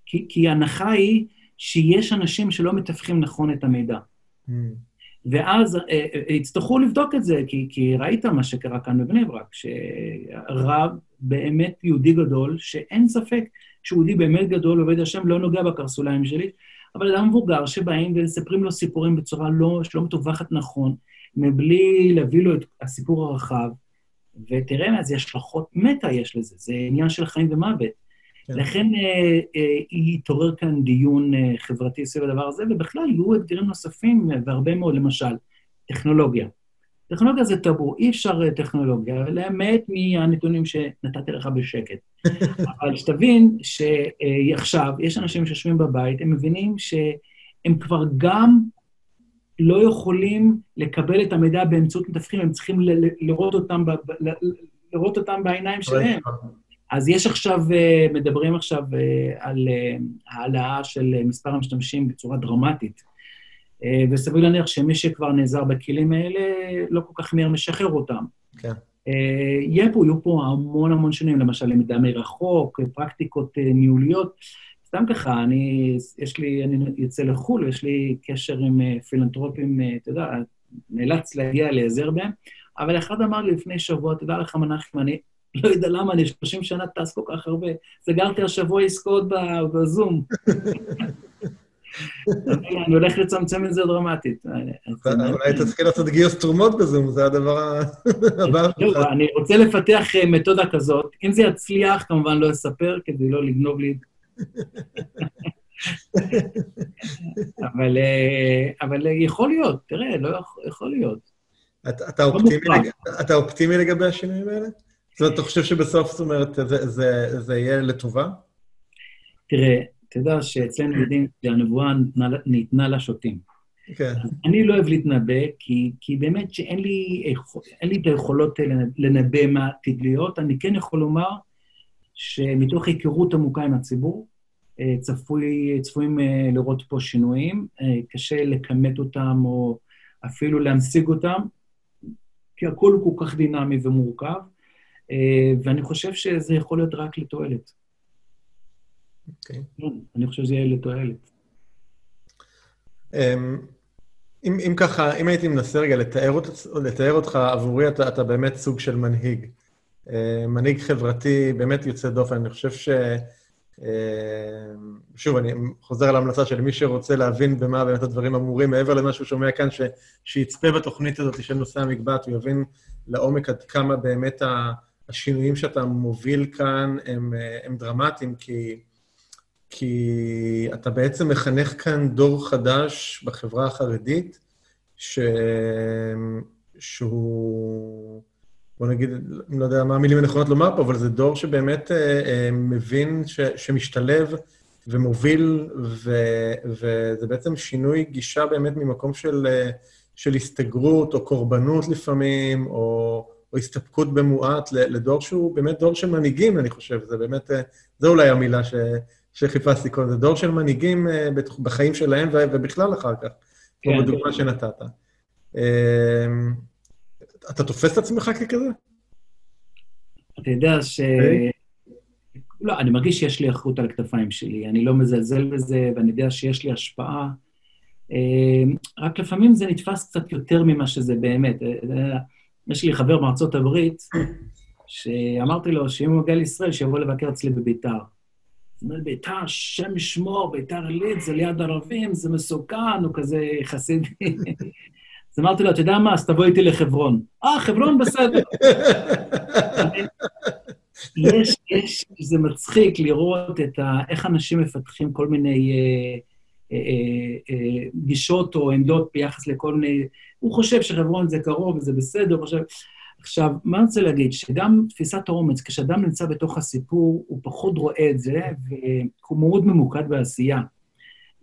[SPEAKER 3] כי, כי ההנחה היא שיש אנשים שלא מתווכים נכון את המידע. Mm. ואז אה, אה, יצטרכו לבדוק את זה, כי, כי ראית מה שקרה כאן בבני ברק, שרב באמת יהודי גדול, שאין ספק שהוא יהודי באמת גדול, עובד השם, לא נוגע בקרסוליים שלי, אבל אדם מבוגר שבאים ומספרים לו סיפורים בצורה לא, שלא מתווכת נכון, מבלי להביא לו את הסיפור הרחב, ותראה איזה השלכות מטה יש לזה, זה עניין של חיים ומוות. כן. לכן אה, אה, יתעורר כאן דיון אה, חברתי סביב הדבר הזה, ובכלל יהיו אתגרים נוספים, והרבה מאוד, למשל, טכנולוגיה. טכנולוגיה זה טאבו, אי אפשר אה, טכנולוגיה, למעט מהנתונים שנתתי לך בשקט. אבל שתבין שעכשיו, יש אנשים שיושבים בבית, הם מבינים הם כבר גם לא יכולים לקבל את המידע באמצעות מתווכים, הם צריכים לראות אותם, ב, לראות אותם בעיניים שלהם. אז יש עכשיו, אה, מדברים עכשיו אה, על אה, העלאה של מספר המשתמשים בצורה דרמטית. וסביר להניח שמי שכבר נעזר בכלים האלה, לא כל כך מהר משחרר אותם. כן. יהיה פה, יהיו פה המון המון שנים, למשל למידה מרחוק, פרקטיקות ניהוליות. סתם ככה, אני, יש לי, אני יוצא לחו"ל, יש לי קשר עם פילנטרופים, אתה יודע, נאלץ להגיע להיעזר בהם, אבל אחד אמר לי לפני שבוע, תדע לך, מנחם, אני לא יודע למה, אני 30 שנה טס כל כך הרבה. סגרתי השבוע עסקאות בזום. [laughs] אני הולך לצמצם את זה דרמטית.
[SPEAKER 1] אולי תתחיל לעשות גיוס תרומות בזום, זה הדבר הבא.
[SPEAKER 3] לא, אני רוצה לפתח אה, מתודה כזאת. אם זה יצליח, כמובן לא אספר, כדי לא לגנוב לי... אה, אבל יכול להיות, תראה, לא יכול להיות.
[SPEAKER 1] אתה אופטימי לגבי השינויים האלה? זאת אומרת, אתה חושב שבסוף, זאת אומרת, זה יהיה לטובה?
[SPEAKER 3] תראה, יודע שאצלנו יודעים שהנבואה ניתנה לשוטים. כן. אני לא אוהב להתנבא, כי, כי באמת שאין לי, אין לי את היכולות לנבא מה עתיד להיות. אני כן יכול לומר שמתוך היכרות עמוקה עם הציבור, אה, צפוי, צפויים אה, לראות פה שינויים. אה, קשה לכמת אותם או אפילו להמשיג אותם, כי הכול הוא כל כך דינמי ומורכב. אה, ואני חושב שזה יכול להיות רק לתועלת. אוקיי. אני חושב שזה יהיה לתועלת.
[SPEAKER 1] אמ, אם, אם ככה, אם הייתי מנסה רגע לתאר, לתאר אותך, עבורי אתה, אתה באמת סוג של מנהיג. אה, מנהיג חברתי באמת יוצא דופן. אני חושב ש... אה, שוב, אני חוזר על ההמלצה של מי שרוצה להבין במה באמת הדברים אמורים, מעבר למה שהוא שומע כאן, ש... שיצפה בתוכנית הזאת של נושא המקבט, הוא יבין לעומק עד כמה באמת. השינויים שאתה מוביל כאן הם, הם דרמטיים, כי, כי אתה בעצם מחנך כאן דור חדש בחברה החרדית, ש, שהוא, בוא נגיד, אני לא יודע מה המילים הנכונות לומר פה, אבל זה דור שבאמת אה, אה, מבין ש, שמשתלב ומוביל, ו, וזה בעצם שינוי גישה באמת ממקום של, אה, של הסתגרות או קורבנות לפעמים, או... או הסתפקות במועט לדור שהוא באמת דור של מנהיגים, אני חושב. זה באמת, אה, זו אולי המילה ש, שחיפשתי קודם. זה דור של מנהיגים אה, בחיים שלהם ובכלל אחר כך, כן. כמו בדוגמה שנתת. אה, אתה תופס את עצמך ככזה?
[SPEAKER 3] אתה יודע ש... אוקיי. לא, אני מרגיש שיש לי אחריות על הכתפיים שלי, אני לא מזלזל בזה, ואני יודע שיש לי השפעה. רק לפעמים זה נתפס קצת יותר ממה שזה באמת. יש לי חבר מארצות הברית, שאמרתי לו שאם הוא מגיע לישראל, שיבוא לבקר אצלי בביתר. הוא אומר, ביתר, שם ישמור, ביתר עילית, זה ליד ערבים, זה מסוכן, הוא כזה חסידי. אז אמרתי לו, אתה יודע מה, אז תבוא איתי לחברון. אה, חברון בסדר. יש, יש, זה מצחיק לראות את ה, איך אנשים מפתחים כל מיני אה, אה, אה, אה, גישות או עמדות ביחס לכל מיני הוא חושב שחברון זה קרוב וזה בסדר, הוא חושב... עכשיו, מה אני רוצה להגיד? שגם תפיסת האומץ, כשאדם נמצא בתוך הסיפור, הוא פחות רואה את זה, והוא מאוד ממוקד בעשייה.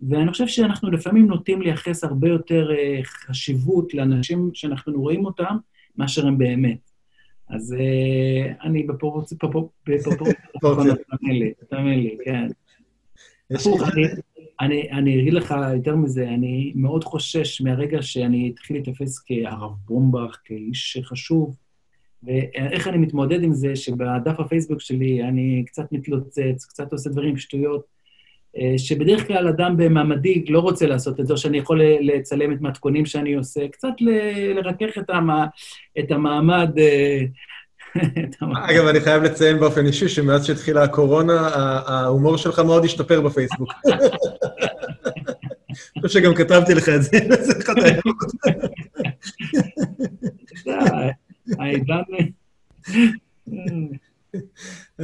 [SPEAKER 3] ואני חושב שאנחנו לפעמים נוטים לייחס הרבה יותר uh, חשיבות לאנשים שאנחנו רואים אותם, מאשר הם באמת. אז uh, אני בפרופורציה, [laughs] לי, תאמין לי, כן. אני, אני אגיד לך יותר מזה, אני מאוד חושש מהרגע שאני אתחיל להתאפס כהרב בומבך, כאיש חשוב, ואיך אני מתמודד עם זה שבדף הפייסבוק שלי אני קצת מתלוצץ, קצת עושה דברים שטויות, אה, שבדרך כלל אדם במעמדי לא רוצה לעשות את זה, או שאני יכול לצלם את מתכונים שאני עושה, קצת לרכך את, המע... את המעמד אה, [laughs]
[SPEAKER 1] אגב, אני חייב לציין באופן אישי שמאז שהתחילה הקורונה, ההומור שלך מאוד השתפר בפייסבוק. אני חושב שגם כתבתי לך את זה, [laughs] זה אחד [laughs]
[SPEAKER 3] הימים. העידן...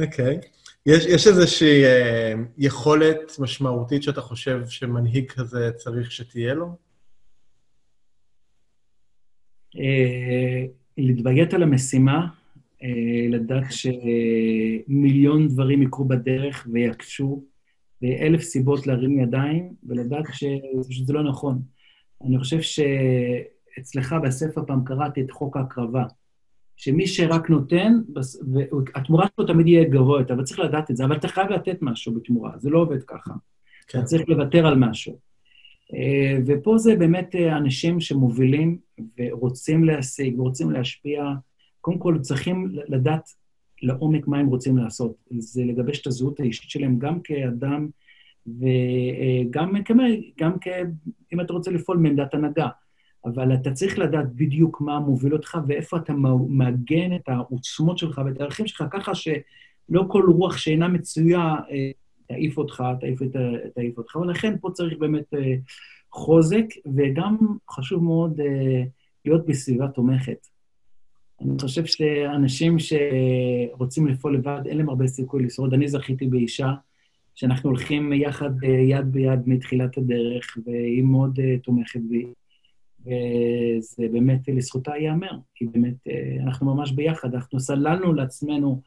[SPEAKER 1] אוקיי. יש איזושהי אה, יכולת משמעותית שאתה חושב שמנהיג כזה צריך שתהיה לו?
[SPEAKER 3] אה, להתבגט על המשימה, אה, לדעת שמיליון דברים יקרו בדרך ויקשו, ואלף סיבות להרים ידיים, ולדעת ש... שזה לא נכון. אני חושב שאצלך בספר פעם קראתי את חוק ההקרבה, שמי שרק נותן, התמורה שלו תמיד יהיה גבוה יותר, וצריך לדעת את זה, אבל אתה חייב לתת משהו בתמורה, זה לא עובד ככה. כן. אתה צריך לוותר על משהו. אה, ופה זה באמת אה, אנשים שמובילים ורוצים להשיג ורוצים להשפיע. קודם כל, צריכים לדעת לעומק מה הם רוצים לעשות. זה לגבש את הזהות האישית שלהם גם כאדם וגם אה, גם כ... אם אתה רוצה לפעול מעמדת הנהגה. אבל אתה צריך לדעת בדיוק מה מוביל אותך ואיפה אתה מעגן את העוצמות שלך ואת הערכים שלך, ככה שלא כל רוח שאינה מצויה תעיף אותך, תעיף, תעיף אותך, ולכן פה צריך באמת אה, חוזק, וגם חשוב מאוד אה, להיות בסביבה תומכת. אני חושב שאנשים שרוצים לפעול לבד, אין להם הרבה סיכוי לשרוד. אני זכיתי באישה, שאנחנו הולכים יחד, אה, יד ביד מתחילת הדרך, והיא מאוד תומכת בי. וזה באמת לזכותה ייאמר, כי באמת אנחנו ממש ביחד, אנחנו סללנו לעצמנו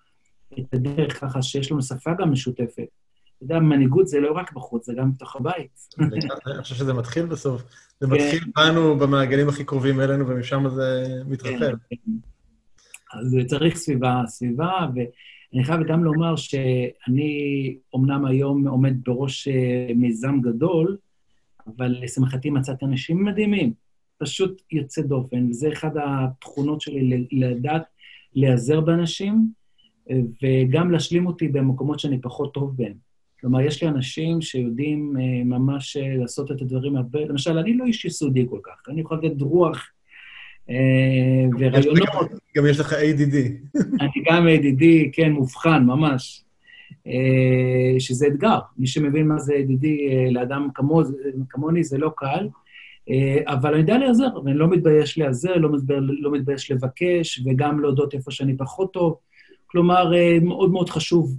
[SPEAKER 3] את הדרך ככה שיש לנו שפה גם משותפת. אתה יודע, מנהיגות זה לא רק בחוץ, זה גם בתוך הבית.
[SPEAKER 1] אני חושב שזה מתחיל בסוף. זה כן. מתחיל בנו, במעגלים הכי קרובים אלינו, ומשם זה מתרחב. כן, כן.
[SPEAKER 3] אז צריך סביבה, סביבה, ואני חייב גם לומר שאני אומנם היום עומד בראש אה, מיזם גדול, אבל לשמחתי מצאתי אנשים מדהימים, פשוט יוצא דופן, וזה אחת התכונות שלי, לדעת להיעזר באנשים, וגם להשלים אותי במקומות שאני פחות טוב בהם. כלומר, יש לי אנשים שיודעים אה, ממש אה, לעשות את הדברים הרבה... למשל, אני לא איש יסודי כל כך, אני יכול לתת רוח אה, ורעיונות.
[SPEAKER 1] גם יש לך ADD.
[SPEAKER 3] אני גם ADD, כן, מובחן, ממש. שזה אתגר. מי שמבין מה זה ADD לאדם כמו, כמוני זה לא קל, אבל אני יודע להיעזר, ואני לא מתבייש להיעזר, לא, לא מתבייש לבקש, וגם להודות איפה שאני פחות טוב. כלומר, מאוד מאוד חשוב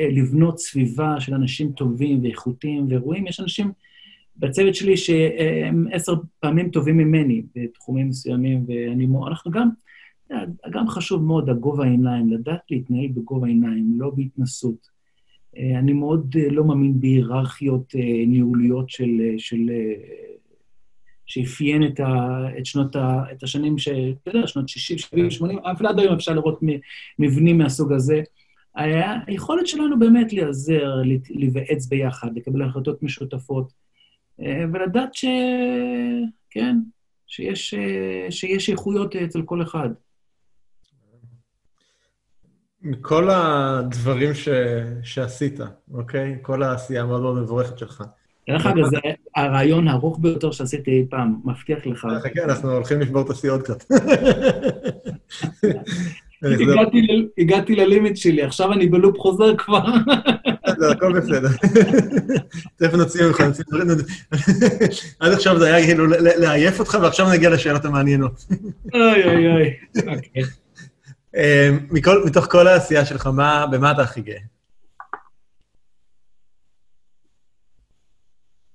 [SPEAKER 3] אה, לבנות סביבה של אנשים טובים ואיכותיים וראויים. יש אנשים בצוות שלי שהם עשר פעמים טובים ממני בתחומים מסוימים, ואנחנו גם, גם חשוב מאוד הגובה העיניים, לדעת להתנהל בגובה העיניים, לא בהתנסות. אה, אני מאוד אה, לא מאמין בהיררכיות ניהוליות של, של, שאפיין את, ה, את שנות ה, את השנים, ש, אתה יודע, שנות 60, 70, 80, אפילו עד היום אפשר לראות מבנים מהסוג הזה. היכולת שלנו באמת להיעזר, להיוועץ ביחד, לקבל החלטות משותפות, אה, ולדעת ש... כן, שיש, אה, שיש איכויות אצל כל אחד.
[SPEAKER 1] מכל הדברים ש... שעשית, אוקיי? כל העשייה המאוד מאוד מבורכת שלך.
[SPEAKER 3] דרך אגב, זה הרעיון הארוך ביותר שעשיתי אי פעם, מבטיח לך.
[SPEAKER 1] חכה, אנחנו הולכים לשבור את השיאות קצת.
[SPEAKER 3] הגעתי ללימיט שלי, עכשיו אני בלופ חוזר כבר.
[SPEAKER 1] זה הכל בסדר. תכף נוציא ממך, עד עכשיו זה היה כאילו לעייף אותך, ועכשיו נגיע לשאלות המעניינות.
[SPEAKER 3] אוי אוי אוי.
[SPEAKER 1] אמ, מתוך כל העשייה שלך, במה אתה הכי גאה?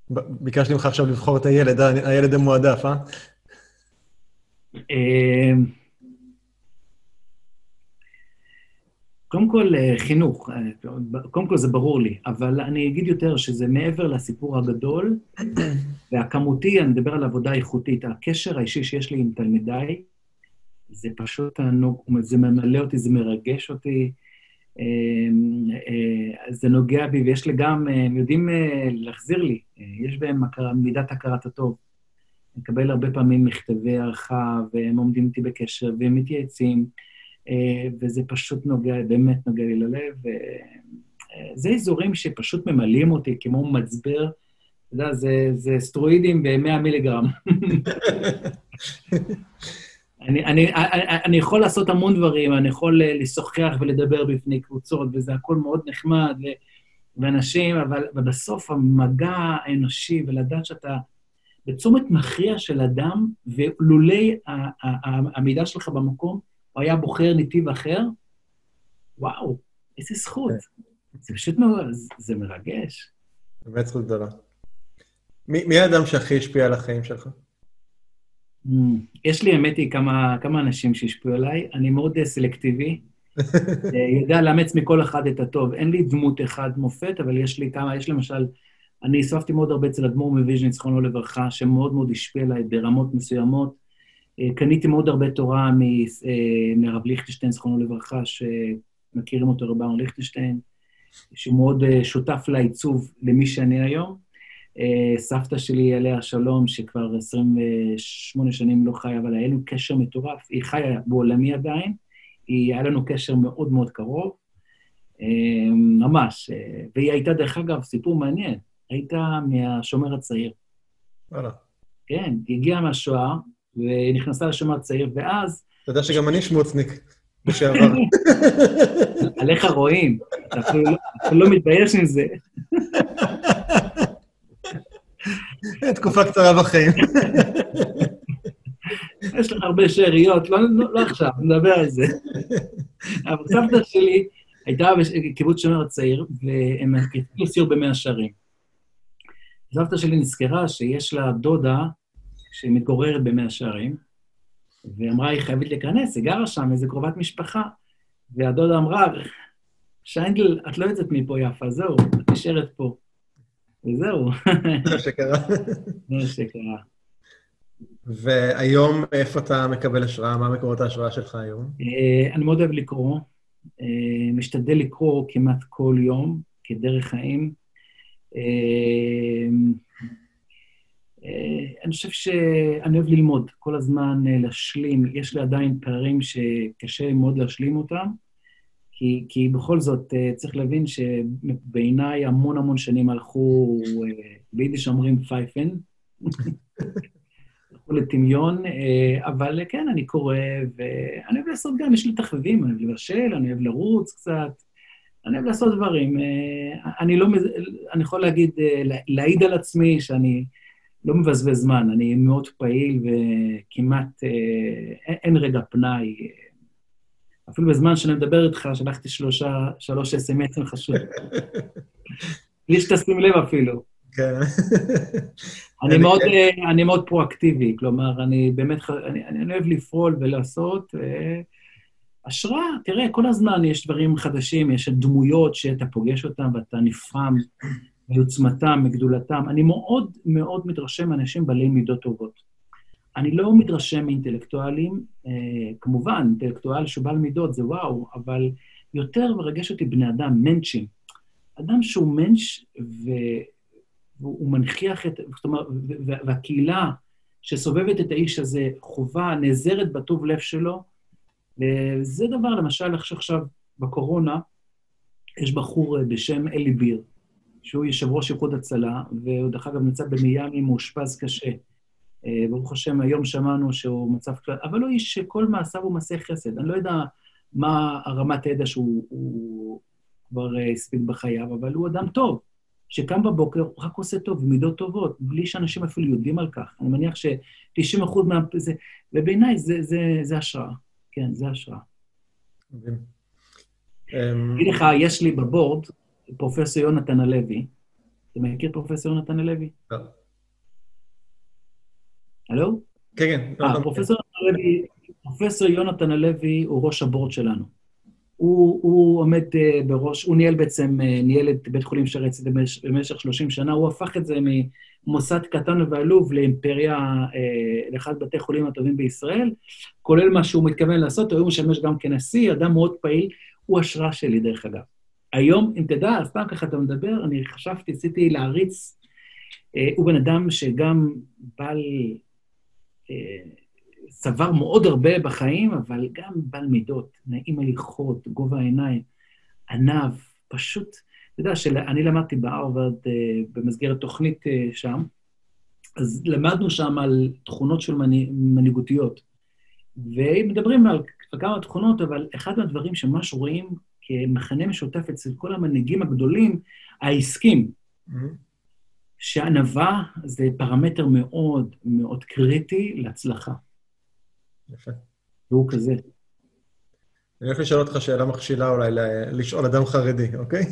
[SPEAKER 1] ביקשתי ממך עכשיו לבחור את הילד, הילד המועדף, אה? אמ,
[SPEAKER 3] קודם כל, אה, חינוך, אה, קודם כל זה ברור לי, אבל אני אגיד יותר שזה מעבר לסיפור הגדול [coughs] והכמותי, אני מדבר על עבודה איכותית. הקשר האישי שיש לי עם תלמידיי, זה פשוט תענוג, זה ממלא אותי, זה מרגש אותי, אה, זה נוגע בי, ויש לי גם, הם יודעים להחזיר לי, יש בהם מידת הכרת הטוב. אני מקבל הרבה פעמים מכתבי הערכה, והם עומדים איתי בקשר, והם מתייעצים. אה, וזה פשוט נוגע, באמת נוגע לי ללב. זה אזורים שפשוט ממלאים אותי כמו מצבר. אתה יודע, זה, זה סטרואידים ב-100 מיליגרם. [laughs] אני, אני, אני יכול לעשות המון דברים, אני יכול לשוחח ולדבר בפני קבוצות, וזה הכול מאוד נחמד, ואנשים, אבל, אבל בסוף המגע האנושי, ולדעת שאתה בצומת מכריע של אדם, ולולי המידע שלך במקום, הוא היה בוחר נתיב אחר, וואו, איזה זכות. כן. זה פשוט מאוד, זה מרגש.
[SPEAKER 1] באמת זכות גדולה. מי האדם שהכי השפיע על החיים שלך?
[SPEAKER 3] Mm, יש לי, האמת היא, כמה, כמה אנשים שהשפיעו עליי. אני מאוד סלקטיבי. [laughs] אה, יודע לאמץ מכל אחד את הטוב. אין לי דמות אחד מופת, אבל יש לי כמה, יש למשל, אני הסתופפתי מאוד הרבה אצל אדמו"ר מוויז'ניץ, זכרונו לברכה, שמאוד מאוד השפיע עליי ברמות מסוימות. אה, קניתי מאוד הרבה תורה מהרב ליכטנשטיין, זכרונו לברכה, שמכירים אותו, רב אהרון ליכטנשטיין, שהוא מאוד שותף לעיצוב למי שאני היום. אה, סבתא שלי, עליה השלום, שכבר 28 שנים לא חיה, אבל היה לנו קשר מטורף. היא חיה בעולמי עדיין, היא, היה לנו קשר מאוד מאוד קרוב, אה, ממש. אה, והיא הייתה, דרך אגב, סיפור מעניין, הייתה מהשומר הצעיר.
[SPEAKER 1] וואלה.
[SPEAKER 3] כן, היא הגיעה מהשואה, ונכנסה לשומר הצעיר, ואז...
[SPEAKER 1] אתה יודע שגם אני שמוצניק לשעבר. [laughs]
[SPEAKER 3] עליך רואים, אתה אפילו לא, לא מתבייש עם זה.
[SPEAKER 1] תקופה קצרה בחיים.
[SPEAKER 3] יש לך הרבה שאריות, לא, לא, לא עכשיו, נדבר על זה. אבל סבתא שלי הייתה בקיבוץ שומר הצעיר, והם התחילו סיור במאה שערים. סבתא שלי נזכרה שיש לה דודה שמתגוררת במאה שערים, ואמרה, היא חייבת להיכנס, היא גרה שם, איזה קרובת משפחה. והדודה אמרה, שיינדל, את לא יוצאת מפה יפה, זהו, את נשארת פה. וזהו.
[SPEAKER 1] זה מה שקרה.
[SPEAKER 3] זה מה שקרה.
[SPEAKER 1] והיום, איפה אתה מקבל השראה? מה מקורות ההשראה שלך היום?
[SPEAKER 3] אה, אני מאוד אוהב לקרוא. אה, משתדל לקרוא כמעט כל יום, כדרך חיים. אה, אני חושב שאני אוהב ללמוד, כל הזמן להשלים. יש לי עדיין פערים שקשה מאוד להשלים אותם. כי, כי בכל זאת, אה, צריך להבין שבעיניי המון המון שנים הלכו, אה, ביידיש אומרים פייפן, הלכו לטמיון, אה, אבל כן, אני קורא, ואני אוהב לעשות גם, יש לי תחביבים, אני אוהב לבשל, אני אוהב לרוץ קצת, אני אוהב לעשות דברים. אני לא, אני יכול להגיד, להעיד על עצמי שאני לא מבזבז זמן, אני מאוד פעיל וכמעט אין רגע פנאי. אפילו בזמן שאני מדבר איתך, שלחתי שלושה, שלוש אס.אם.אסים חשוב. [laughs] בלי שתשים לב אפילו.
[SPEAKER 1] כן.
[SPEAKER 3] אני מאוד, כן. אני מאוד פרואקטיבי, כלומר, אני באמת, אני, אני אוהב לפעול ולעשות. השראה, תראה, כל הזמן יש דברים חדשים, יש דמויות שאתה פוגש אותן ואתה נפעם מעוצמתם, מגדולתם. אני מאוד מאוד מתרשם מאנשים בעלי מידות טובות. אני לא מתרשם מאינטלקטואלים, אה, כמובן, אינטלקטואל שהוא בעל מידות זה וואו, אבל יותר מרגש אותי בני אדם, מנצ'ים. אדם שהוא מנץ' והוא מנכיח את, זאת אומרת, והקהילה שסובבת את האיש הזה חובה, נעזרת בטוב לב שלו, וזה דבר, למשל, עכשיו בקורונה, יש בחור בשם אלי ביר, שהוא יושב ראש איחוד הצלה, והוא דרך אגב נמצא במיאמי מאושפז קשה. אה, ברוך השם, היום שמענו שהוא מצב כלל, אבל הוא איש שכל מעשיו הוא מעשה חסד. אני לא יודע מה הרמת הידע שהוא כבר אה, הספיק בחייו, אבל הוא אדם טוב, שקם בבוקר, הוא רק עושה טוב, מידות טובות, בלי שאנשים אפילו יודעים על כך. אני מניח ש-90 אחוז מה... זה, ובעיניי זה, זה, זה השראה. כן, זה השראה. אגיד לך, יש לי בבורד פרופסור יונתן הלוי. אתה מכיר פרופסור יונתן הלוי?
[SPEAKER 1] לא.
[SPEAKER 3] הלו?
[SPEAKER 1] כן, כן.
[SPEAKER 3] אה, פרופסור יונתן הלוי הוא ראש הבורד שלנו. הוא, הוא עומד uh, בראש, הוא ניהל בעצם, uh, ניהל את בית חולים שערי צדק במשך 30 שנה, הוא הפך את זה ממוסד קטן ועלוב לאימפריה, uh, לאחד בתי חולים הטובים בישראל, כולל מה שהוא מתכוון לעשות, הוא משמש גם כנשיא, אדם מאוד פעיל, הוא השראה שלי, דרך אגב. היום, אם תדע, סתם ככה אתה מדבר, אני חשבתי, רציתי להריץ, uh, הוא בן אדם שגם בעל צבר מאוד הרבה בחיים, אבל גם בעל מידות, נעים הליכות, גובה העיניים, ענב, פשוט, אתה יודע שאני למדתי בהרווארד אה, במסגרת תוכנית אה, שם, אז למדנו שם על תכונות של מנהיגותיות. ומדברים על כמה תכונות, אבל אחד מהדברים שממש רואים כמכנה משותף אצל כל המנהיגים הגדולים, העסקים. Mm-hmm. שענווה זה פרמטר מאוד מאוד קריטי להצלחה.
[SPEAKER 1] יפה.
[SPEAKER 3] והוא כזה.
[SPEAKER 1] אני הולך לשאול אותך שאלה מכשילה אולי, לשאול אדם חרדי, אוקיי? [laughs]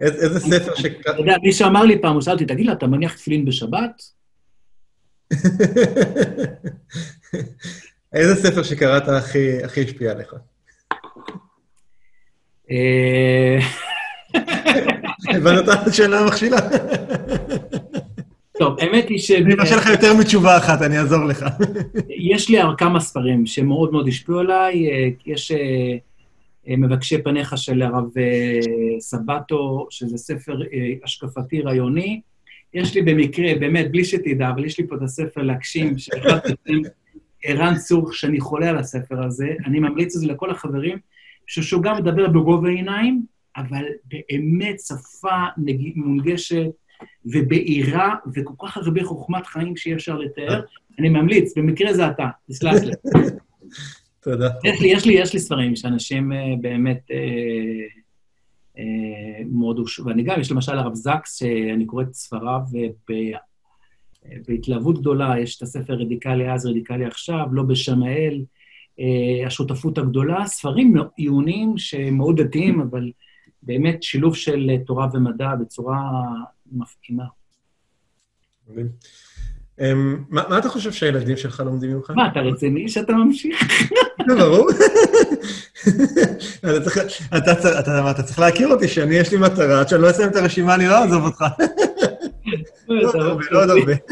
[SPEAKER 1] איזה ספר ש...
[SPEAKER 3] אתה יודע, מישהו אמר לי פעם, הוא שאל אותי, תגיד לה, אתה מניח תפילין בשבת? [laughs]
[SPEAKER 1] איזה ספר שקראת הכי השפיע עליך? [laughs] הבנת את השאלה המכשילה?
[SPEAKER 3] טוב, האמת היא ש...
[SPEAKER 1] אני מרשה לך יותר מתשובה אחת, אני אעזור לך.
[SPEAKER 3] יש לי כמה ספרים שמאוד מאוד השפיעו עליי. יש אה, אה, מבקשי פניך של הרב אה, סבטו, שזה ספר השקפתי רעיוני. יש לי במקרה, באמת, בלי שתדע, אבל יש לי פה את הספר להגשים, שהחלטתי ערן צור, שאני חולה על הספר הזה. אני ממליץ את זה לכל החברים, שהוא גם מדבר בגובה העיניים, אבל באמת שפה נג... מונגשת ובהירה, וכל כך הרבה חוכמת חיים שאי אפשר לתאר. אני ממליץ, במקרה זה אתה, תסלח לי. [laughs]
[SPEAKER 1] תודה.
[SPEAKER 3] יש לי, יש לי, יש לי ספרים שאנשים אה, באמת אה, אה, מאוד הושעו, ואני גם, יש למשל הרב זקס, שאני קורא את ספריו בהתלהבות גדולה, יש את הספר רדיקלי אז, רדיקלי עכשיו, לא בשמאל, אה, השותפות הגדולה, ספרים עיוניים שמאוד דתיים, אבל באמת שילוב של תורה ומדע בצורה מפעימה.
[SPEAKER 1] אמ, מה מה אתה חושב שהילדים שלך לומדים ממך?
[SPEAKER 3] מה, אתה רציני שאתה ממשיך?
[SPEAKER 1] זה ברור. אתה צריך- אתה צריך- אתה מה, אתה צריך להכיר אותי, שאני, יש לי מטרה, עד שאני לא אסיים את הרשימה, אני לא אעזוב אותך. לא עוד הרבה, לא עוד הרבה. [laughs]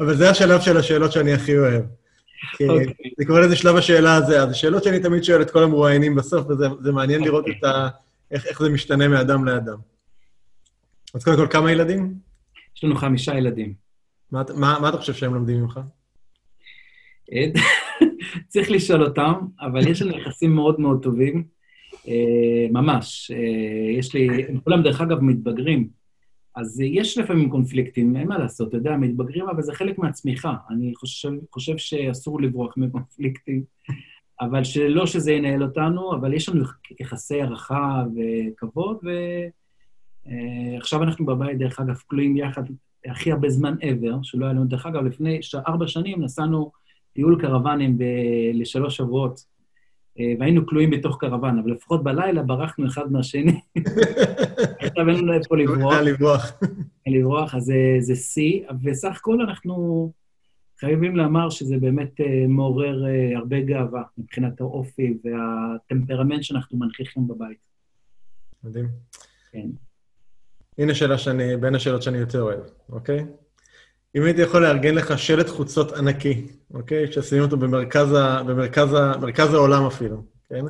[SPEAKER 1] אבל זה השלב של השאלות שאני הכי אוהב. כי
[SPEAKER 3] אוקיי.
[SPEAKER 1] אני קורא לזה שלב השאלה הזה, אז שאלות שאני תמיד שואל את כל המרואיינים בסוף, וזה זה מעניין לראות את ה... איך איך זה משתנה מאדם לאדם. אז קודם כל, כמה ילדים?
[SPEAKER 3] יש לנו חמישה ילדים.
[SPEAKER 1] מה מה מה אתה חושב שהם לומדים ממך? [laughs]
[SPEAKER 3] צריך לשאול אותם, אבל יש לנו יחסים מאוד מאוד טובים, אה, ממש. אה, יש לי, הם כולם דרך אגב מתבגרים, אז יש לפעמים קונפליקטים, אין מה לעשות, אתה יודע, מתבגרים, אבל זה חלק מהצמיחה. אני חושב, חושב שאסור לברוח מקונפליקטים, אבל שלא שזה ינהל אותנו, אבל יש לנו יחסי הערכה וכבוד, ועכשיו אנחנו בבית, דרך אגב, כלואים יחד הכי הרבה זמן ever, שלא היה לנו, דרך אגב, לפני. ארבע שנים נסענו טיול קרוונים ב... לשלוש שבועות, אה, והיינו כלואים בתוך קרוון, אבל לפחות בלילה ברחנו אחד מהשני. [laughs] עכשיו אין לנו איפה לברוח,
[SPEAKER 1] היה לברוח.
[SPEAKER 3] לברוח, אז זה- זה שיא, וסך הכל אנחנו חייבים לומר שזה באמת אה, מעורר אה, הרבה גאווה מבחינת האופי והטמפרמנט שאנחנו מנכיחים בבית.
[SPEAKER 1] מדהים.
[SPEAKER 3] כן.
[SPEAKER 1] הנה שאלה שאני, בין השאלות שאני יותר אוהב, אוקיי? אם הייתי יכול לארגן לך שלט חוצות ענקי, אוקיי? ששים אותו במרכז, ה, במרכז ה, מרכז העולם אפילו, כן?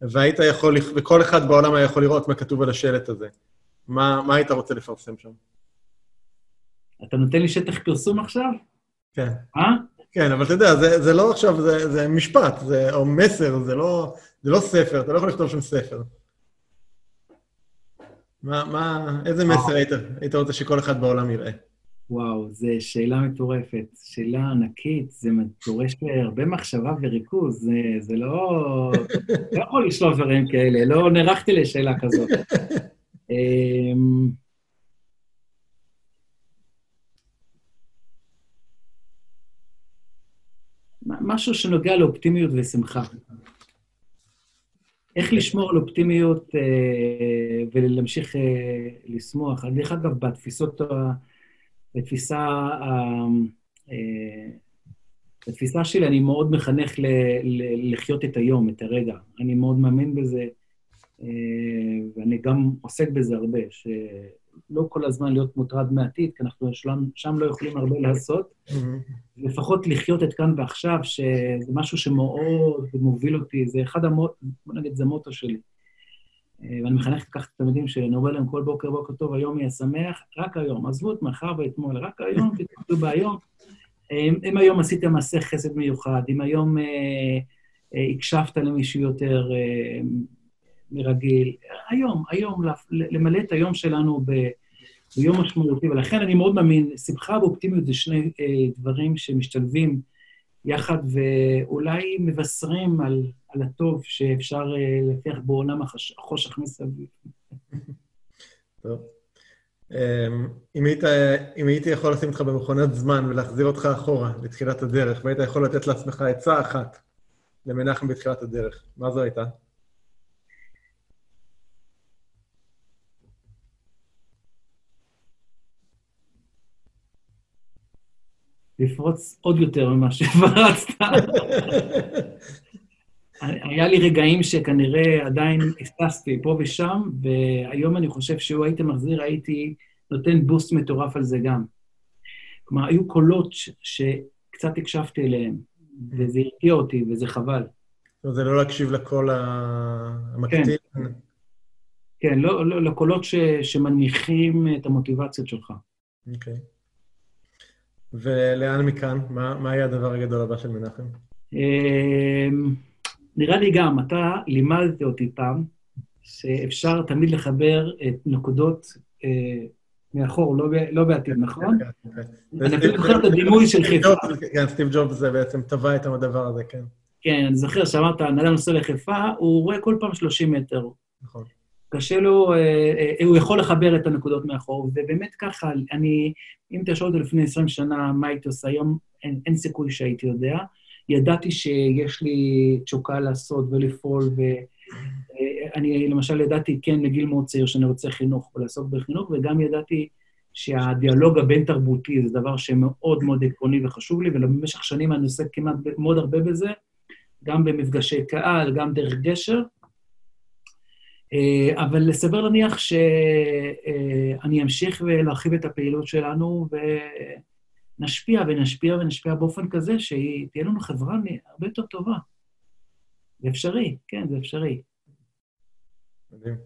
[SPEAKER 1] והיית יכול, וכל אחד בעולם היה יכול לראות מה כתוב על השלט הזה. מה, מה היית רוצה לפרסם שם?
[SPEAKER 3] אתה נותן לי שטח פרסום עכשיו?
[SPEAKER 1] כן.
[SPEAKER 3] אה?
[SPEAKER 1] כן, אבל אתה יודע, זה, זה לא עכשיו, זה, זה משפט, זה, או מסר, זה לא, זה לא ספר, אתה לא יכול לכתוב שם ספר. מה, מה, איזה מסר היית, היית רוצה שכל אחד בעולם יראה?
[SPEAKER 3] וואו, זו שאלה מטורפת, שאלה ענקית, זה דורש הרבה מחשבה וריכוז, זה, זה לא... לא יכול לשלוף דברים כאלה, לא נערכתי לשאלה כזאת. אמ, משהו שנוגע לאופטימיות ושמחה. איך לשמור על אופטימיות אה, ולהמשיך אה, לשמוח. דרך אגב, בתפיסות, ה- בתפיסה, ה- אה, בתפיסה שלי אני מאוד מחנך ל, ל, לחיות את היום, את הרגע. אני מאוד מאמין בזה, אה, ואני גם עוסק בזה הרבה, שלא כל הזמן להיות מוטרד מעתיד, כי אנחנו שם, שם לא יכולים הרבה לעשות. לפחות לחיות את כאן ועכשיו, שזה משהו שמאוד מוביל אותי, זה אחד המוט... בוא נגיד, זה מוטו שלי. אה, ואני מחנך ככה את התלמידים שלי, אני אומר להם כל בוקר, בוקר טוב, היום יהיה שמח, רק היום. עזבו את מחר ואתמול, רק היום, [laughs] תתמקדו בהיום. אם היום עשיתם מעשה חסד מיוחד, אם היום אה, אה, הקשבת למישהו יותר מרגיל, היום, היום, למלא את היום שלנו ב... הוא יום משמעותי, ולכן אני מאוד מאמין, שמחה ואופטימיות זה שני דברים שמשתלבים יחד ואולי מבשרים על, על הטוב שאפשר אה, לפתח בעולם החושך מסביב.
[SPEAKER 1] טוב. אמ, אם היית, אם הייתי יכול לשים אותך במכונת זמן ולהחזיר אותך אחורה לתחילת הדרך, והיית יכול לתת לעצמך עצה אחת למנחם בתחילת הדרך, מה זו הייתה?
[SPEAKER 3] לפרוץ עוד יותר ממה שפרצת. [laughs] היה לי רגעים שכנראה עדיין הססתי פה ושם, והיום אני חושב שהוא היית מחזיר, הייתי נותן בוסט מטורף על זה גם. כלומר, היו קולות שקצת הקשבתי אליהם, וזה הרגיע אותי, וזה חבל.
[SPEAKER 1] זה לא להקשיב לקול המקטין?
[SPEAKER 3] כן, כן לא, לא, לקולות ש, שמנמיכים את המוטיבציות שלך.
[SPEAKER 1] אוקיי. ולאן מכאן? מה, מה יהיה הדבר הגדול הבא של מנחם?
[SPEAKER 3] אמ, נראה לי גם, אתה לימדת אותי פעם, שאפשר תמיד לחבר את נקודות אה, מאחור, לא, לא בעתיד, נכון? כן, כן, כן. אני אפילו זוכר את הדימוי של חיפה.
[SPEAKER 1] כן, סטיב ג'ובס זה בעצם טבע את הדבר הזה, כן.
[SPEAKER 3] כן, אני זוכר שאמרת, נדל נוסע לחיפה, הוא רואה כל פעם 30 מטר. נכון. קשה לו, אה, אה, הוא יכול לחבר את הנקודות מאחור, ובאמת ככה, אני, אם תשאל אותי לפני 20 שנה מה הייתי עושה היום, אין, אין סיכוי שהייתי יודע. ידעתי שיש לי תשוקה לעשות ולפעול, ואני למשל ידעתי כן לגיל מאוד צעיר שאני רוצה חינוך ולעסוק בחינוך, וגם ידעתי שהדיאלוג הבין-תרבותי זה דבר שמאוד מאוד עקרוני וחשוב לי, ובמשך שנים אני עושה כמעט מאוד הרבה בזה, גם במפגשי קהל, גם דרך גשר. אבל לסבר להניח שאני אמשיך ולהרחיב את הפעילות שלנו, ו... נשפיע ונשפיע ונשפיע באופן כזה שתהיה לנו חברה הרבה יותר טובה. זה אפשרי, כן, זה אפשרי.
[SPEAKER 1] מדהים.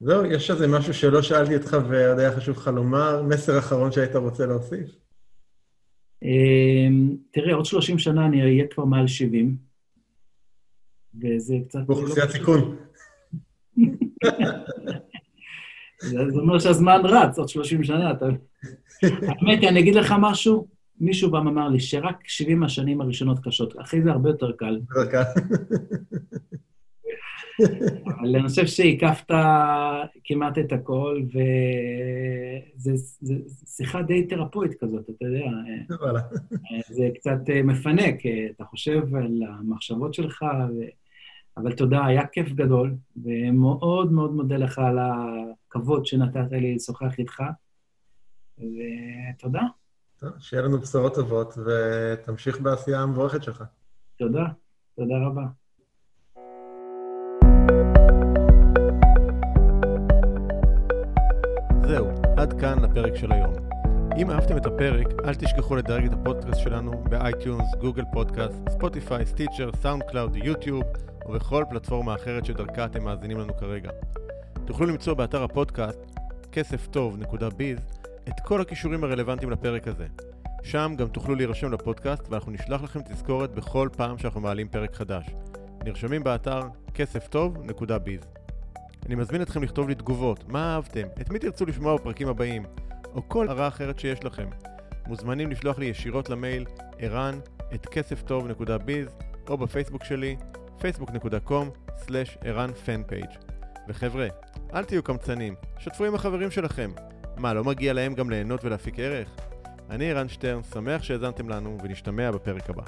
[SPEAKER 1] זהו, יש איזה משהו שלא שאלתי אותך ועוד היה חשוב לך לומר, מסר אחרון שהיית רוצה להוסיף?
[SPEAKER 3] אמ, תראה, עוד 30 שנה אני אהיה כבר מעל 70, וזה קצת...
[SPEAKER 1] באוכלוסיית סיכון.
[SPEAKER 3] זה אומר שהזמן רץ, עוד 30 שנה, אתה... האמת היא, אני אגיד לך משהו, מישהו פעם אמר לי שרק 70 השנים הראשונות קשות, אחרי זה הרבה יותר קל. אבל אני חושב שהקפת כמעט את הכל, וזו שיחה די תרפואית כזאת, אתה יודע. זה קצת מפנק, אתה חושב על המחשבות שלך, ו... אבל תודה, היה כיף גדול, ומאוד מאוד מודה לך על הכבוד שנתת לי לשוחח איתך. ותודה.
[SPEAKER 1] טוב, שיהיה לנו בשורות טובות, ותמשיך בעשייה המבורכת שלך.
[SPEAKER 3] תודה, תודה רבה.
[SPEAKER 4] זהו, עד כאן לפרק של היום. אם אהבתם את הפרק, אל תשכחו לדרג את הפודקאסט שלנו ב iTunes, Google Podcast, Spotify, Stitcher, SoundCloud, YouTube, ובכל פלטפורמה אחרת שדרכה אתם מאזינים לנו כרגע. תוכלו למצוא באתר הפודקאסט כסף טוב.ביז את כל הקישורים הרלוונטיים לפרק הזה. שם גם תוכלו להירשם לפודקאסט ואנחנו נשלח לכם תזכורת בכל פעם שאנחנו מעלים פרק חדש. נרשמים באתר כסף טוב.ביז. אני מזמין אתכם לכתוב לי תגובות, מה אהבתם, את מי תרצו לשמוע בפרקים הבאים, או כל הערה אחרת שיש לכם. מוזמנים לשלוח לי ישירות למייל ערן את כסף טוב.ביז או בפייסבוק שלי facebook.com/ערן פנפייג' וחבר'ה, אל תהיו קמצנים, שתפו עם החברים שלכם. מה, לא מגיע להם גם ליהנות ולהפיק ערך? אני ערן שטרן, שמח שהאזנתם לנו, ונשתמע בפרק הבא.